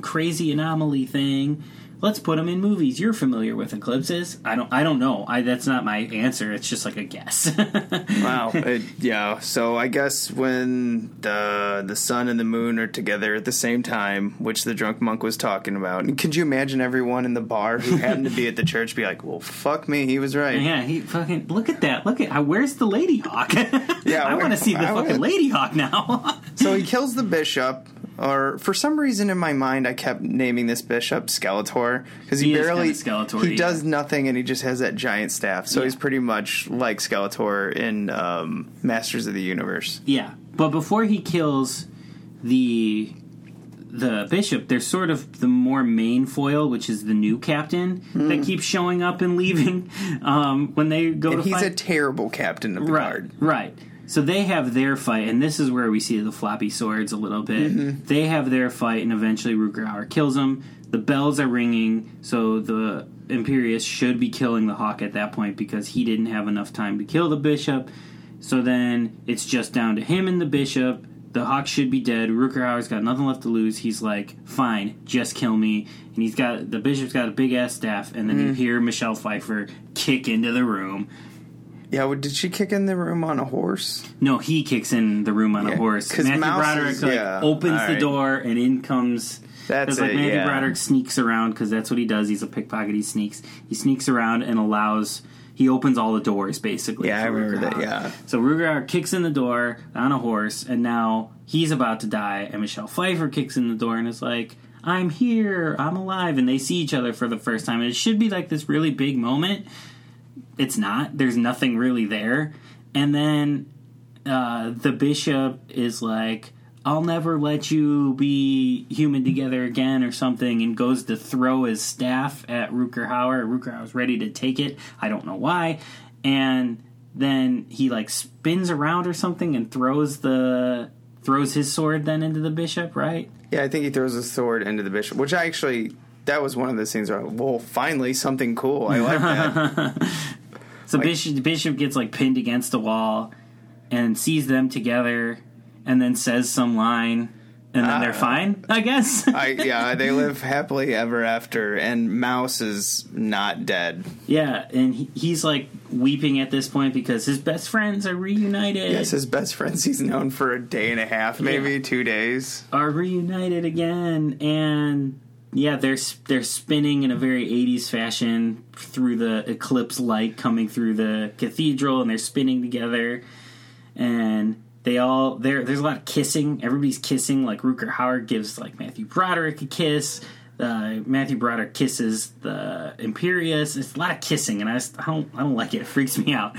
Speaker 2: crazy anomaly thing." Let's put them in movies. You're familiar with eclipses? I don't. I don't know. I that's not my answer. It's just like a guess.
Speaker 1: Wow. It- yeah. So I guess when the the sun and the moon are together at the same time, which the drunk monk was talking about, and could you imagine everyone in the bar who happened to be at the church be like, "Well, fuck me, he was right."
Speaker 2: Yeah, he fucking look at that. Look at uh, where's the lady hawk?
Speaker 1: Yeah,
Speaker 2: I want to see the
Speaker 1: I
Speaker 2: fucking
Speaker 1: would-
Speaker 2: lady hawk now.
Speaker 1: So he kills the bishop. Or for some reason in my mind, I kept naming this bishop Skeletor because he,
Speaker 2: He is
Speaker 1: barely
Speaker 2: kinda Skeletor,
Speaker 1: he
Speaker 2: yeah.
Speaker 1: does nothing and he just has that giant staff. So
Speaker 2: Yeah.
Speaker 1: he's pretty much like Skeletor in um, Masters of the Universe.
Speaker 2: yeah, but before he kills the the bishop, there's sort of the more main foil, which is the new captain that keeps showing up and leaving um, when they go
Speaker 1: Hmm. And
Speaker 2: to
Speaker 1: he's
Speaker 2: fight.
Speaker 1: a terrible captain of the
Speaker 2: right,
Speaker 1: guard.
Speaker 2: right. So they have their fight, and this is where we see the floppy swords a little bit.
Speaker 1: Mm-hmm.
Speaker 2: They have their fight, and eventually Rugrauer kills him. The bells are ringing, so the Imperius should be killing the Hawk at that point because he didn't have enough time to kill the Bishop. So then it's just down to him and the Bishop. The Hawk should be dead. Rugrauer's got nothing left to lose. He's like, "Fine, just kill me." And he's got the Bishop's got a big ass staff, and then
Speaker 1: Mm-hmm.
Speaker 2: you hear Michelle Pfeiffer kick into the room.
Speaker 1: Yeah, well, did she kick in the room on a horse?
Speaker 2: No, he kicks in the room on
Speaker 1: Yeah,
Speaker 2: a horse. Matthew
Speaker 1: Mouse
Speaker 2: Broderick
Speaker 1: is-
Speaker 2: like,
Speaker 1: yeah,
Speaker 2: opens the door and in comes.
Speaker 1: That's
Speaker 2: 'cause, like
Speaker 1: it,
Speaker 2: Matthew
Speaker 1: yeah.
Speaker 2: Broderick sneaks around because that's what he does. He's a pickpocket. He sneaks. He sneaks around and allows. He opens all the doors basically.
Speaker 1: Yeah, I remember that,
Speaker 2: Ruger Hauer.
Speaker 1: yeah.
Speaker 2: So Ruger kicks in the door on a horse, and now he's about to die. And Michelle Pfeiffer kicks in the door and is like, "I'm here. I'm alive." And they see each other for the first time. And it should be like this really big moment. It's not. There's nothing really there. And then uh, the bishop is like, I'll never let you be human together again or something, and goes to throw his staff at Ruker Hauer. Ruker Hauer's ready to take it. I don't know why. And then he like spins around or something and throws the throws his sword then into the bishop, right?
Speaker 1: Yeah, I think he throws his sword into the bishop, which I actually that was one of the scenes where, I, well, finally something cool. I like that.
Speaker 2: So Bishop Bishop gets like pinned against a wall and sees them together and then says some line and then they're
Speaker 1: Ah.
Speaker 2: fine, I guess.
Speaker 1: I, yeah, they live happily ever after, and Mouse is not dead.
Speaker 2: yeah, and he, he's like weeping at this point because his best friends are reunited.
Speaker 1: Yes, his best friends he's known for a day and a half, maybe
Speaker 2: Yeah.
Speaker 1: two days.
Speaker 2: are reunited again and yeah, they're they're spinning in a very 80s fashion through the eclipse light coming through the cathedral and they're spinning together and they all there there's a lot of kissing. Everybody's kissing like Ruker Howard gives like Matthew Broderick a kiss. Uh, Matthew Broderick kisses the Imperius. It's a lot of kissing, and I, just, I don't I don't like it. It freaks me out.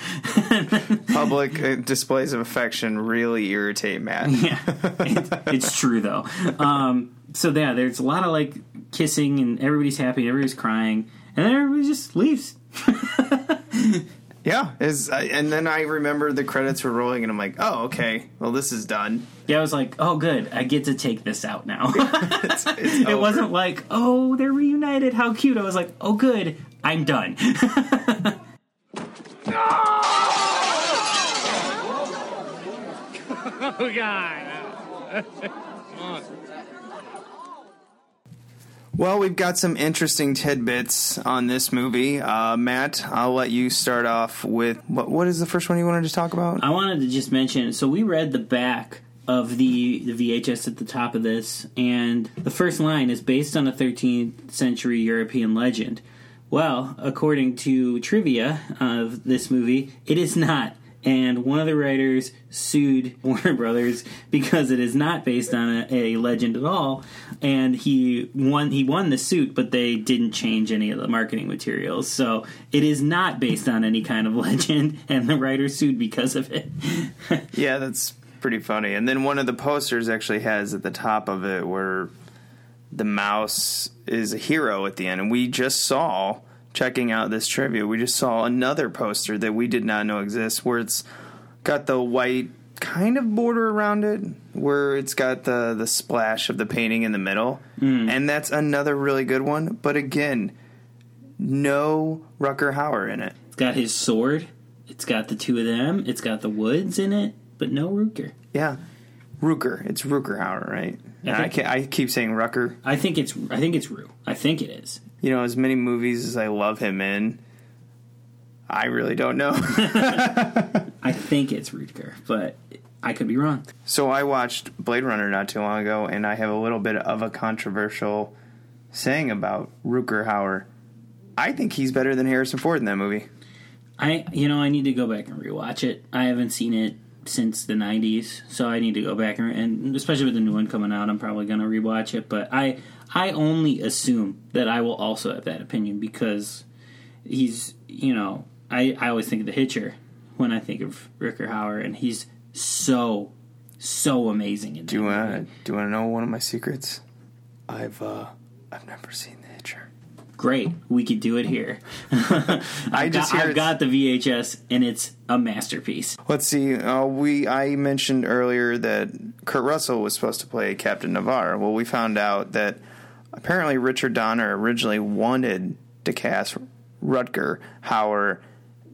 Speaker 1: Public uh, displays of affection really irritate Matt.
Speaker 2: Yeah, it's, it's true though. Um, so yeah, there's a lot of like kissing, and everybody's happy, everybody's crying, and then everybody just leaves.
Speaker 1: Yeah, is and then I remember the credits were rolling, and I'm like, oh, okay, well, this is done.
Speaker 2: Yeah, I was like, oh, good, I get to take this out now.
Speaker 1: It's, it's
Speaker 2: it
Speaker 1: over.
Speaker 2: wasn't like, oh, they're reunited, how cute. I was like, oh, good, I'm done.
Speaker 1: Well, we've got some interesting tidbits on this movie. Uh, Matt, I'll let you start off with what, what is the first one you wanted to talk about?
Speaker 2: I wanted to just mention. So we read the back of the the VHS at the top of this, and the first line is based on a 13th century European legend. Well, according to trivia of this movie, it is not. And one of the writers sued Warner Brothers because it is not based on a, a legend at all. And he won. He won the suit, but they didn't change any of the marketing materials. So it is not based on any kind of legend. And the writer sued because of it.
Speaker 1: Yeah, that's pretty funny. And then one of the posters actually has at the top of it where the mouse is a hero at the end. And we just saw, checking out this trivia, we just saw another poster that we did not know exists where it's got the white kind of border around it where it's got the the splash of the painting in the middle hmm. and that's another really good one but again no Rucker Hauer in it
Speaker 2: It's got his sword. It's got the two of them. It's got the woods in it, but no Rucker.
Speaker 1: yeah Rucker it's Rucker Hauer right
Speaker 2: I
Speaker 1: I,
Speaker 2: think-
Speaker 1: can I keep saying Rucker
Speaker 2: I think it's. I think it's Rue. I think it is.
Speaker 1: You know as many movies as I love him in I really don't know
Speaker 2: I think it's Rutger, but I could be wrong.
Speaker 1: So I watched Blade Runner not too long ago, and I have a little bit of a controversial saying about Rutger Hauer. I think he's better than Harrison Ford in that movie.
Speaker 2: I you know I need to go back and rewatch it. I haven't seen it since the '90s, so I need to go back and, and especially with the new one coming out, I'm probably going to rewatch it. But I I only assume that I will also have that opinion because he's you know I I always think of the Hitcher when I think of Ricker Hauer, and he's so so amazing in
Speaker 1: Do you want to do you want to know one of my secrets? I've uh I've never seen The Hitcher.
Speaker 2: Great, we could do it here.
Speaker 1: I just
Speaker 2: got, I've got the VHS, and it's a masterpiece.
Speaker 1: Let's see. Uh, we I mentioned earlier that Kurt Russell was supposed to play Captain Navarre. Well, we found out that apparently Richard Donner originally wanted to cast Rutger Hauer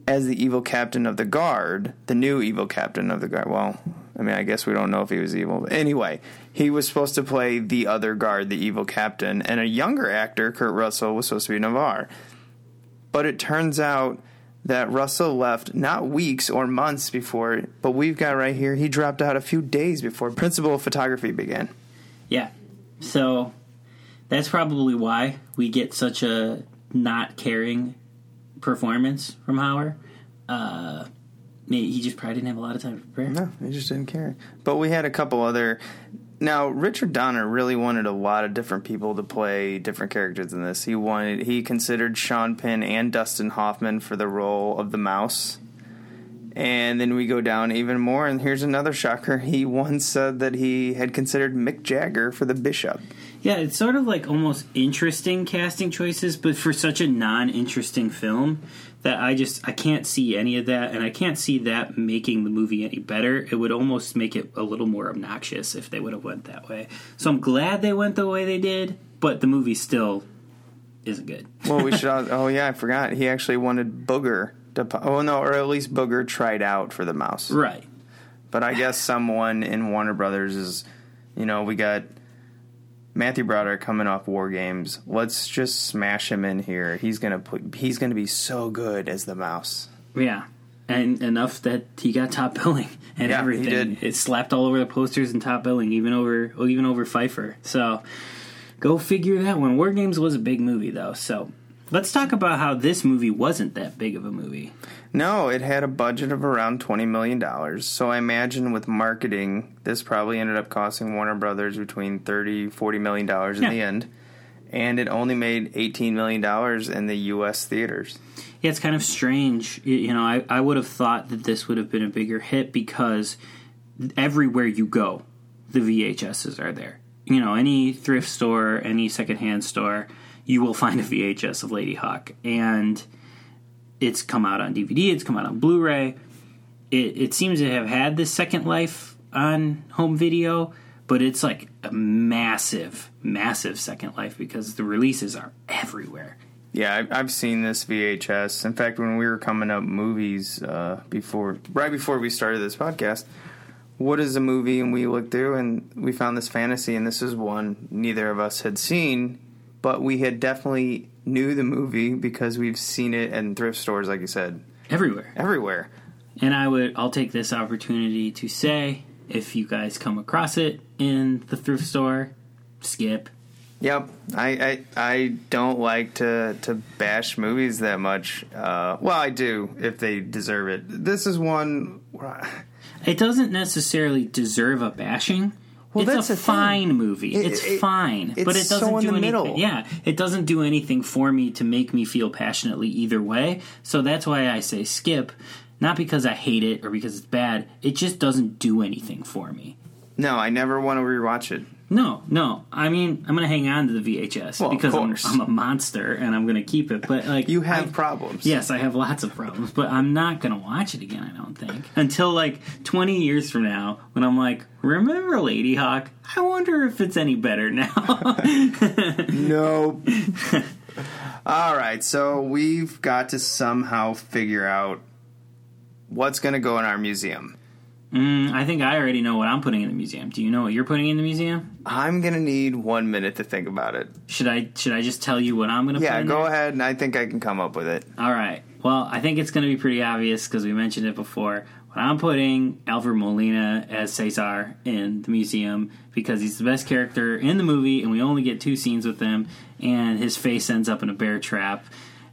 Speaker 1: as the evil captain of the guard, the new evil captain of the guard. Well, I mean, I guess we don't know if he was evil. But anyway, he was supposed to play the other guard, the evil captain, and a younger actor, Kurt Russell, was supposed to be Navarre. But it turns out that Russell left not weeks or months before, but we've got right here, he dropped out a few days before principal photography began.
Speaker 2: Yeah. So that's probably why we get such a not caring performance from Hauer. Uh, he just probably didn't have a lot of time to prepare.
Speaker 1: No, he just didn't care. But we had a couple other. Now, Richard Donner really wanted a lot of different people to play different characters in this. He wanted he considered Sean Penn and Dustin Hoffman for the role of the mouse. And then we go down even more, and here's another shocker. He once said that he had considered Mick Jagger for the bishop.
Speaker 2: Yeah, it's sort of like almost interesting casting choices, but for such a non-interesting film that I just I can't see any of that, and I can't see that making the movie any better. It would almost make it a little more obnoxious if they would have went that way. So I'm glad they went the way they did, but the movie still isn't good.
Speaker 1: Well, we should. al- Oh yeah, I forgot. He actually wanted Booger to. Oh no, or at least Booger tried out for the mouse.
Speaker 2: Right.
Speaker 1: But I guess someone in Warner Brothers is, you know, we got Matthew Broderick coming off War Games. Let's just smash him in here. He's gonna put. He's gonna be so good as the mouse.
Speaker 2: Yeah, and enough that he got top billing and
Speaker 1: Yeah, he
Speaker 2: everything.
Speaker 1: did.
Speaker 2: It slapped all over the posters and top billing, even over even over Pfeiffer. So go figure that one. War Games was a big movie though. So let's talk about how this movie wasn't that big of a movie.
Speaker 1: No, it had a budget of around twenty million dollars. So I imagine with marketing, this probably ended up costing Warner Brothers between 30 40 million dollars in
Speaker 2: Yeah.
Speaker 1: the end. And it only made eighteen million dollars in the U.S. theaters.
Speaker 2: Yeah, it's kind of strange. You know, I, I would have thought that this would have been a bigger hit because everywhere you go, the VHSs are there. You know, any thrift store, any secondhand store, you will find a VHS of Ladyhawke. And it's come out on DVD, it's come out on Blu ray. It, it seems to have had this second life on home video, but it's like a massive, massive second life because the releases are everywhere.
Speaker 1: Yeah, I've, I've seen this VHS. In fact, when we were coming up movies uh, before, right before we started this podcast, what is a movie? And we looked through and we found this fantasy, and this is one neither of us had seen. But we had definitely knew the movie because we've seen it in thrift stores, like you said,
Speaker 2: Everywhere.
Speaker 1: everywhere.
Speaker 2: And I would I'll take this opportunity to say if you guys come across it in the thrift store, skip.
Speaker 1: Yep, I, I I don't like to to bash movies that much. Uh, well, I do if they deserve it. This is one. where I-
Speaker 2: It doesn't necessarily deserve a bashing.
Speaker 1: Well,
Speaker 2: it's
Speaker 1: that's
Speaker 2: a
Speaker 1: the thing.
Speaker 2: fine movie.
Speaker 1: It-
Speaker 2: it's
Speaker 1: it-
Speaker 2: fine,
Speaker 1: it's
Speaker 2: but it doesn't
Speaker 1: so in
Speaker 2: do
Speaker 1: the
Speaker 2: anything.
Speaker 1: middle.
Speaker 2: Yeah, it doesn't do anything for me to make me feel passionately either way. So that's why I say skip. Not because I hate it or because it's bad. It just doesn't do anything for me.
Speaker 1: No, I never want to rewatch it.
Speaker 2: No, no. I mean, I'm gonna hang on to the VHS
Speaker 1: Well,
Speaker 2: because I'm. I'm a monster and I'm gonna keep it. But like,
Speaker 1: You have
Speaker 2: I-
Speaker 1: problems.
Speaker 2: Yes, I have lots of problems, but I'm not going to watch it again, I don't think. Until like 20 years from now, when I'm like, remember Ladyhawke? I wonder if it's any better now.
Speaker 1: Nope. All right, so we've got to somehow figure out what's going to go in our museum.
Speaker 2: Mm, I think I already know what I'm putting in the museum. Do you know what you're putting in the museum?
Speaker 1: I'm going to need one minute to think about it.
Speaker 2: Should I should I just tell you what I'm going to put in?
Speaker 1: Yeah,
Speaker 2: in
Speaker 1: go
Speaker 2: there?
Speaker 1: ahead, and I think I can come up with it.
Speaker 2: All right. Well, I think it's going to be pretty obvious because we mentioned it before. But I'm putting Alfred Molina as Cesar in the museum because he's the best character in the movie, and we only get two scenes with him, and his face ends up in a bear trap.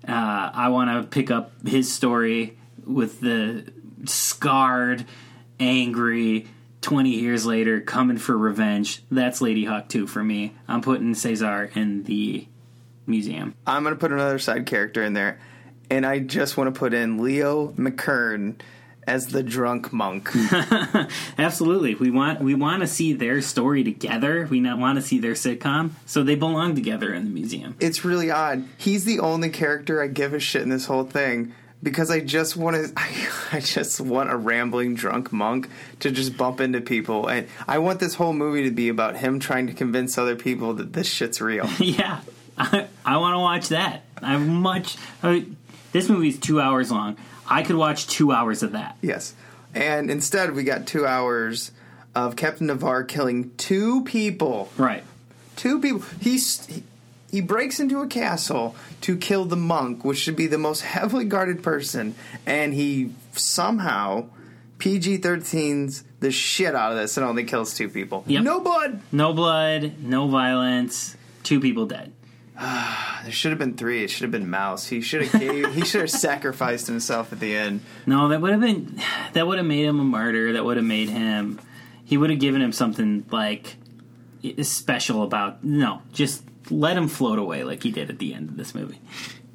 Speaker 2: Uh, I want to pick up his story with the scarred, angry. 20 years later, coming for revenge. That's Ladyhawke 2 for me. I'm putting Cesar in the museum.
Speaker 1: I'm going to put another side character in there, and I just want to put in Leo McKern as the drunk monk.
Speaker 2: Absolutely, we want we want to see their story together. We not want to see their sitcom, so they belong together in the museum.
Speaker 1: it's really odd. He's the only character I give a shit in this whole thing because I just want to. I, I just want a rambling drunk monk to just bump into people, and I want this whole movie to be about him trying to convince other people that this shit's real.
Speaker 2: yeah, I, I want to watch that. I'm much. Uh, this movie's two hours long. I could watch two hours of that.
Speaker 1: yes, and instead we got two hours of Captain Navarre killing two people.
Speaker 2: Right.
Speaker 1: Two people. He's. He, he breaks into a castle to kill the monk, which should be the most heavily guarded person, and he somehow PG 13s the shit out of this and only kills two people.
Speaker 2: Yep.
Speaker 1: No blood!
Speaker 2: No blood. No violence. Two people dead.
Speaker 1: There should have been three. It should have been Mouse. He should have gave, he should have sacrificed himself at the end.
Speaker 2: No, that would have been that would have made him a martyr. That would have made him. He would have given him something like special about. No, just let him float away like he did at the end of this movie.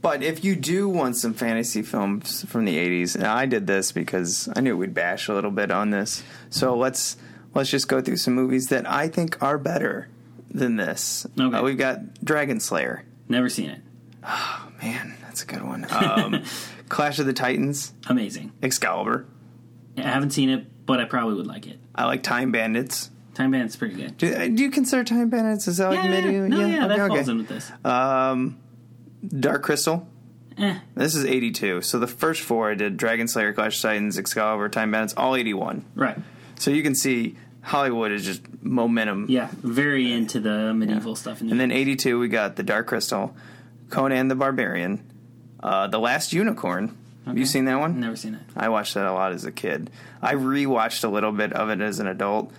Speaker 1: But if you do want some fantasy films from the 80s, and I did this because I knew we'd bash a little bit on this. So let's let's just go through some movies that I think are better than this.
Speaker 2: Okay.
Speaker 1: Uh, we've got Dragon Slayer.
Speaker 2: Never seen it.
Speaker 1: Oh man, that's a good one. Um, Clash of the Titans,
Speaker 2: Amazing.
Speaker 1: Excalibur.
Speaker 2: I haven't seen it, but I probably would like it.
Speaker 1: I like Time Bandits.
Speaker 2: Time Bandit's pretty good.
Speaker 1: Do, uh, do you consider Time Bandits? Is that like
Speaker 2: yeah,
Speaker 1: mid?
Speaker 2: yeah, no, yeah, that
Speaker 1: okay,
Speaker 2: falls
Speaker 1: okay.
Speaker 2: in with this.
Speaker 1: Um, Dark Crystal.
Speaker 2: Eh,
Speaker 1: This is 82. So the first four I did Dragon Slayer, Clash of Titans, Excalibur, Time Bandits, all 81.
Speaker 2: right.
Speaker 1: So you can see Hollywood is just momentum.
Speaker 2: Yeah, very into the medieval stuff. In the
Speaker 1: And then 82, we got The Dark Crystal, Conan the Barbarian, uh, The Last Unicorn. Have you seen that one?
Speaker 2: never seen it.
Speaker 1: I watched that a lot as a kid. I rewatched a little bit of it as an adult.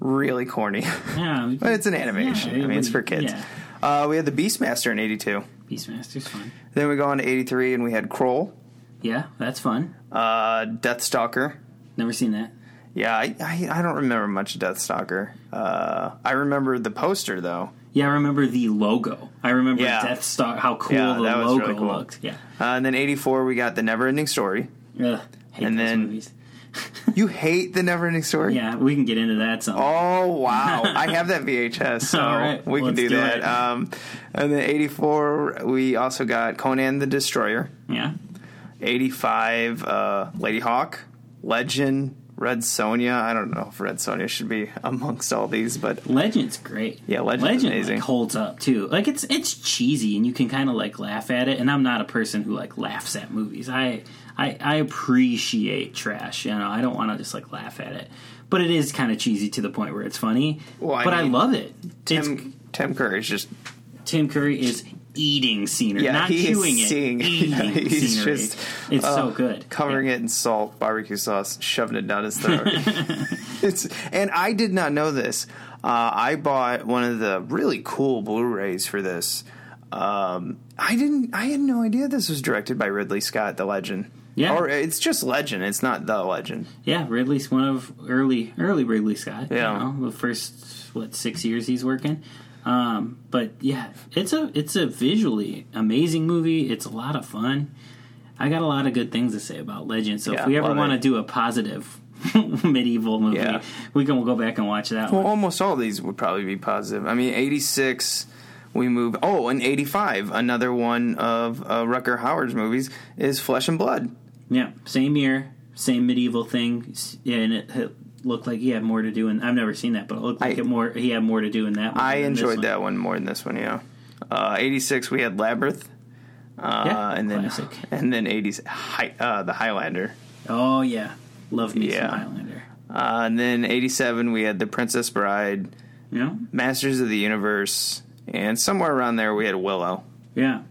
Speaker 1: Really corny.
Speaker 2: Yeah,
Speaker 1: but it's an animation.
Speaker 2: Yeah,
Speaker 1: I mean, it's for kids.
Speaker 2: yeah.
Speaker 1: Uh, we had The Beastmaster in 82.
Speaker 2: Beastmaster's fun.
Speaker 1: Then we go on to 83 and we had Krull,
Speaker 2: Yeah, that's fun.
Speaker 1: uh, Deathstalker.
Speaker 2: Never seen that.
Speaker 1: Yeah, I, I, I don't remember much of Deathstalker. Uh, I remember the poster, though.
Speaker 2: Yeah, I remember the logo. I remember
Speaker 1: Yeah.
Speaker 2: Death Star. How cool
Speaker 1: Yeah,
Speaker 2: the logo
Speaker 1: really cool.
Speaker 2: looked. Yeah.
Speaker 1: Uh, and then 84, we got The Neverending Story.
Speaker 2: Hate
Speaker 1: And then-
Speaker 2: movies.
Speaker 1: You hate The Neverending Story?
Speaker 2: Yeah, we can get into that some.
Speaker 1: Oh wow! I have that VHS, so
Speaker 2: right,
Speaker 1: we can do,
Speaker 2: do
Speaker 1: that. Um, and then '84, we also got Conan the Destroyer.
Speaker 2: Yeah.
Speaker 1: '85, uh, Ladyhawke, Legend, Red Sonja. I don't know if Red Sonja should be amongst all these, but
Speaker 2: Legend's great.
Speaker 1: Yeah, Legend's
Speaker 2: Legend
Speaker 1: amazing.
Speaker 2: Like, holds up too. Like it's it's cheesy and you can kind of like laugh at it. And I'm not a person who like laughs at movies. I I, I appreciate trash. You know, I don't want to just like laugh at it. But it is kind of cheesy to the point where it's funny.
Speaker 1: Well, I
Speaker 2: but I love it. It's
Speaker 1: Tim Tim Curry's just
Speaker 2: Tim Curry is eating scenery,
Speaker 1: Yeah,
Speaker 2: not
Speaker 1: he
Speaker 2: chewing it,
Speaker 1: seeing
Speaker 2: eating
Speaker 1: He's
Speaker 2: scenery.
Speaker 1: just
Speaker 2: it's so
Speaker 1: uh,
Speaker 2: good.
Speaker 1: covering it in salt, barbecue sauce, shoving it down his throat. it's and I did not know this. Uh, I bought one of the really cool Blu-rays for this. Um, I didn't. I had no idea this was directed by Ridley Scott, the legend.
Speaker 2: Yeah.
Speaker 1: or it's just legend. It's not the legend.
Speaker 2: Yeah, Ridley's one of early early Ridley Scott. you
Speaker 1: Yeah.
Speaker 2: know, the first what six years he's working. Um, but yeah, it's a it's a visually amazing movie. It's a lot of fun. I got a lot of good things to say about Legend. So
Speaker 1: Yeah,
Speaker 2: if we ever want to do a positive medieval movie,
Speaker 1: Yeah.
Speaker 2: we can go back and watch that
Speaker 1: Well,
Speaker 2: one.
Speaker 1: almost all these would probably be positive. I mean, eighty six. We move. Oh, and eighty five. Another one of uh, Rucker Howard's movies is Flesh and Blood.
Speaker 2: Yeah, same year, same medieval thing. Yeah, and it, it looked like he had more to do. And I've never seen that, but it looked like
Speaker 1: I-
Speaker 2: it more. He had more to do in that. one
Speaker 1: I enjoyed
Speaker 2: one.
Speaker 1: that one more than this one. Yeah, uh, eighty six. We had Labyrinth, uh,
Speaker 2: Yeah,
Speaker 1: and then
Speaker 2: classic.
Speaker 1: and then eighty uh, the Highlander,
Speaker 2: Oh yeah, love me
Speaker 1: Yeah.
Speaker 2: some Highlander.
Speaker 1: uh, and then eighty seven. We had the Princess Bride,
Speaker 2: know,
Speaker 1: Masters of the Universe, and somewhere around there we had Willow.
Speaker 2: yeah.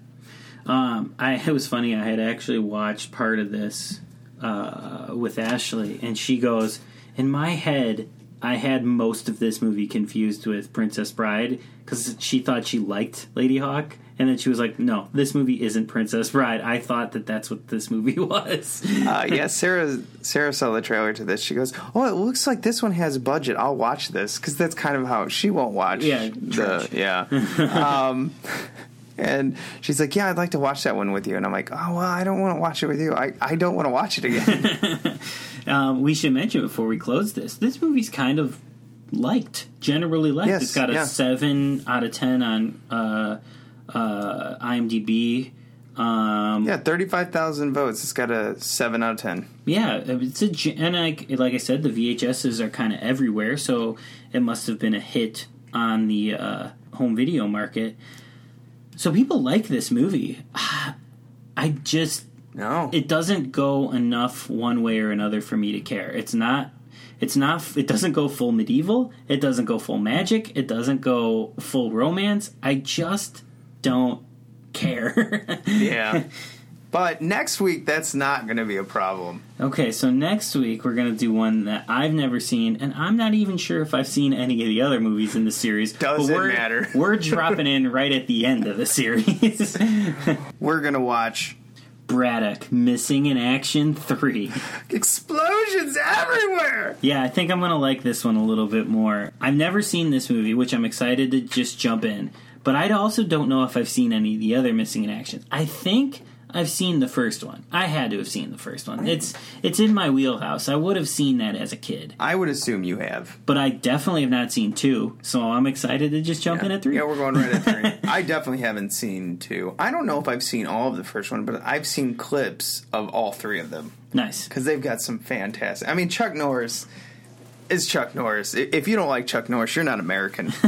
Speaker 2: Um, I it was funny. I had actually watched part of this uh, with Ashley, and she goes, "In my head, I had most of this movie confused with Princess Bride because she thought she liked Ladyhawke." And then she was like, "No, this movie isn't Princess Bride. I thought that that's what this movie was."
Speaker 1: Uh, yeah, Sarah. Sarah saw the trailer to this. She goes, "Oh, it looks like this one has budget. I'll watch this because that's kind of how she won't watch."
Speaker 2: Yeah,
Speaker 1: the yeah. um, and she's like, "Yeah, I'd like to watch that one with you." And I'm like, "Oh, well, I don't want to watch it with you. I, I don't want to watch it again."
Speaker 2: Um, we should mention before we close this, this movie's kind of liked, generally liked.
Speaker 1: Yes,
Speaker 2: it's got a
Speaker 1: yeah.
Speaker 2: seven out of ten on uh, uh, IMDb. Um,
Speaker 1: yeah, thirty five thousand votes. It's got a seven out of ten.
Speaker 2: yeah, it's a and like like I said, the VHSs are kind of everywhere, so it must have been a hit on the uh, home video market. So people like this movie. I just
Speaker 1: No,
Speaker 2: it doesn't go enough one way or another for me to care. It's not it's not it doesn't go full medieval, it doesn't go full magic, it doesn't go full romance. I just don't care.
Speaker 1: yeah. But next week, that's not going to be a problem.
Speaker 2: okay, so next week we're going to do one that I've never seen and I'm not even sure if I've seen any of the other movies in the series.
Speaker 1: Doesn't
Speaker 2: we're,
Speaker 1: matter.
Speaker 2: we're dropping in right at the end of the series.
Speaker 1: We're going to watch
Speaker 2: Braddock Missing in Action 3.
Speaker 1: explosions everywhere.
Speaker 2: Yeah, I think I'm gonna like this one a little bit more. I've never seen this movie, which I'm excited to just jump in. But I also don't know if I've seen any of the other missing in action. I think I've seen the first one. I had to have seen the first one. It's it's in my wheelhouse. I would have seen that as a kid,
Speaker 1: I would assume you have.
Speaker 2: but I definitely have not seen two. So I'm excited to just jump in at three.
Speaker 1: Yeah, we're going right at three. I definitely haven't seen two. I don't know if I've seen all of the first one, but I've seen clips of all three of them
Speaker 2: nice.
Speaker 1: because they've got some fantastic. I mean, Chuck Norris is Chuck Norris. I- If you don't like Chuck Norris, you're not American.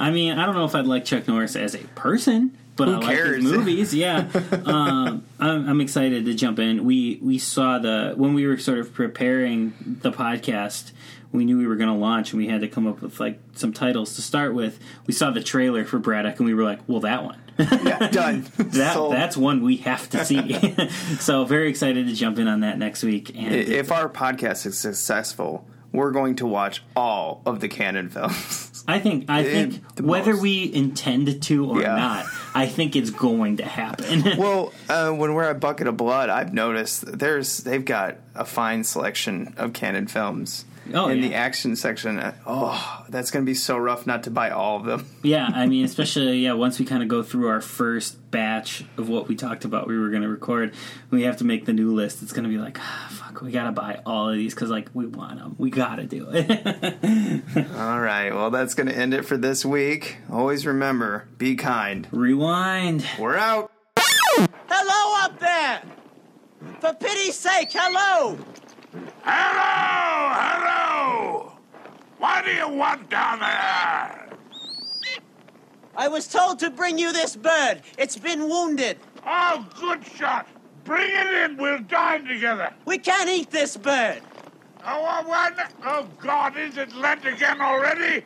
Speaker 2: I mean, I don't know if I'd like Chuck Norris as a person, but
Speaker 1: Who
Speaker 2: I like his movies. Yeah, um, I'm, I'm excited to jump in. We we saw the when we were sort of preparing the podcast. We knew we were going to launch, and we had to come up with like some titles to start with. We saw the trailer for Braddock, and we were like, "Well, that one."
Speaker 1: yeah, done.
Speaker 2: That
Speaker 1: Sold.
Speaker 2: that's one we have to see. so very excited to jump in on that next week. And
Speaker 1: if our podcast is successful, we're going to watch all of the Cannon films.
Speaker 2: I think I think
Speaker 1: It-
Speaker 2: whether
Speaker 1: most.
Speaker 2: we intend to or
Speaker 1: Yeah.
Speaker 2: not, I think it's going to happen.
Speaker 1: well, uh, when we're at Bucket of Blood, I've noticed there's they've got a fine selection of Cannon films.
Speaker 2: Oh,
Speaker 1: in
Speaker 2: yeah.
Speaker 1: the action section, uh, oh, that's going to be so rough not to buy all of them.
Speaker 2: Yeah, I mean, especially yeah. Once we kind of go through our first batch of what we talked about, we were going to record. We have to make the new list. It's going to be like, ah, fuck, we got to buy all of these because like we want them. We got to do it.
Speaker 1: All right, well, that's going to end it for this week. Always remember, be kind.
Speaker 2: Rewind.
Speaker 1: We're out.
Speaker 5: Hello up there! For pity's sake, hello!
Speaker 8: Hello! Hello! What do you want down there?
Speaker 5: I was told to bring you this bird. It's been wounded.
Speaker 8: Oh, good shot. Bring it in. We'll dine together.
Speaker 5: We can't eat this bird.
Speaker 8: Oh, what? Oh, God, is it Lent again already?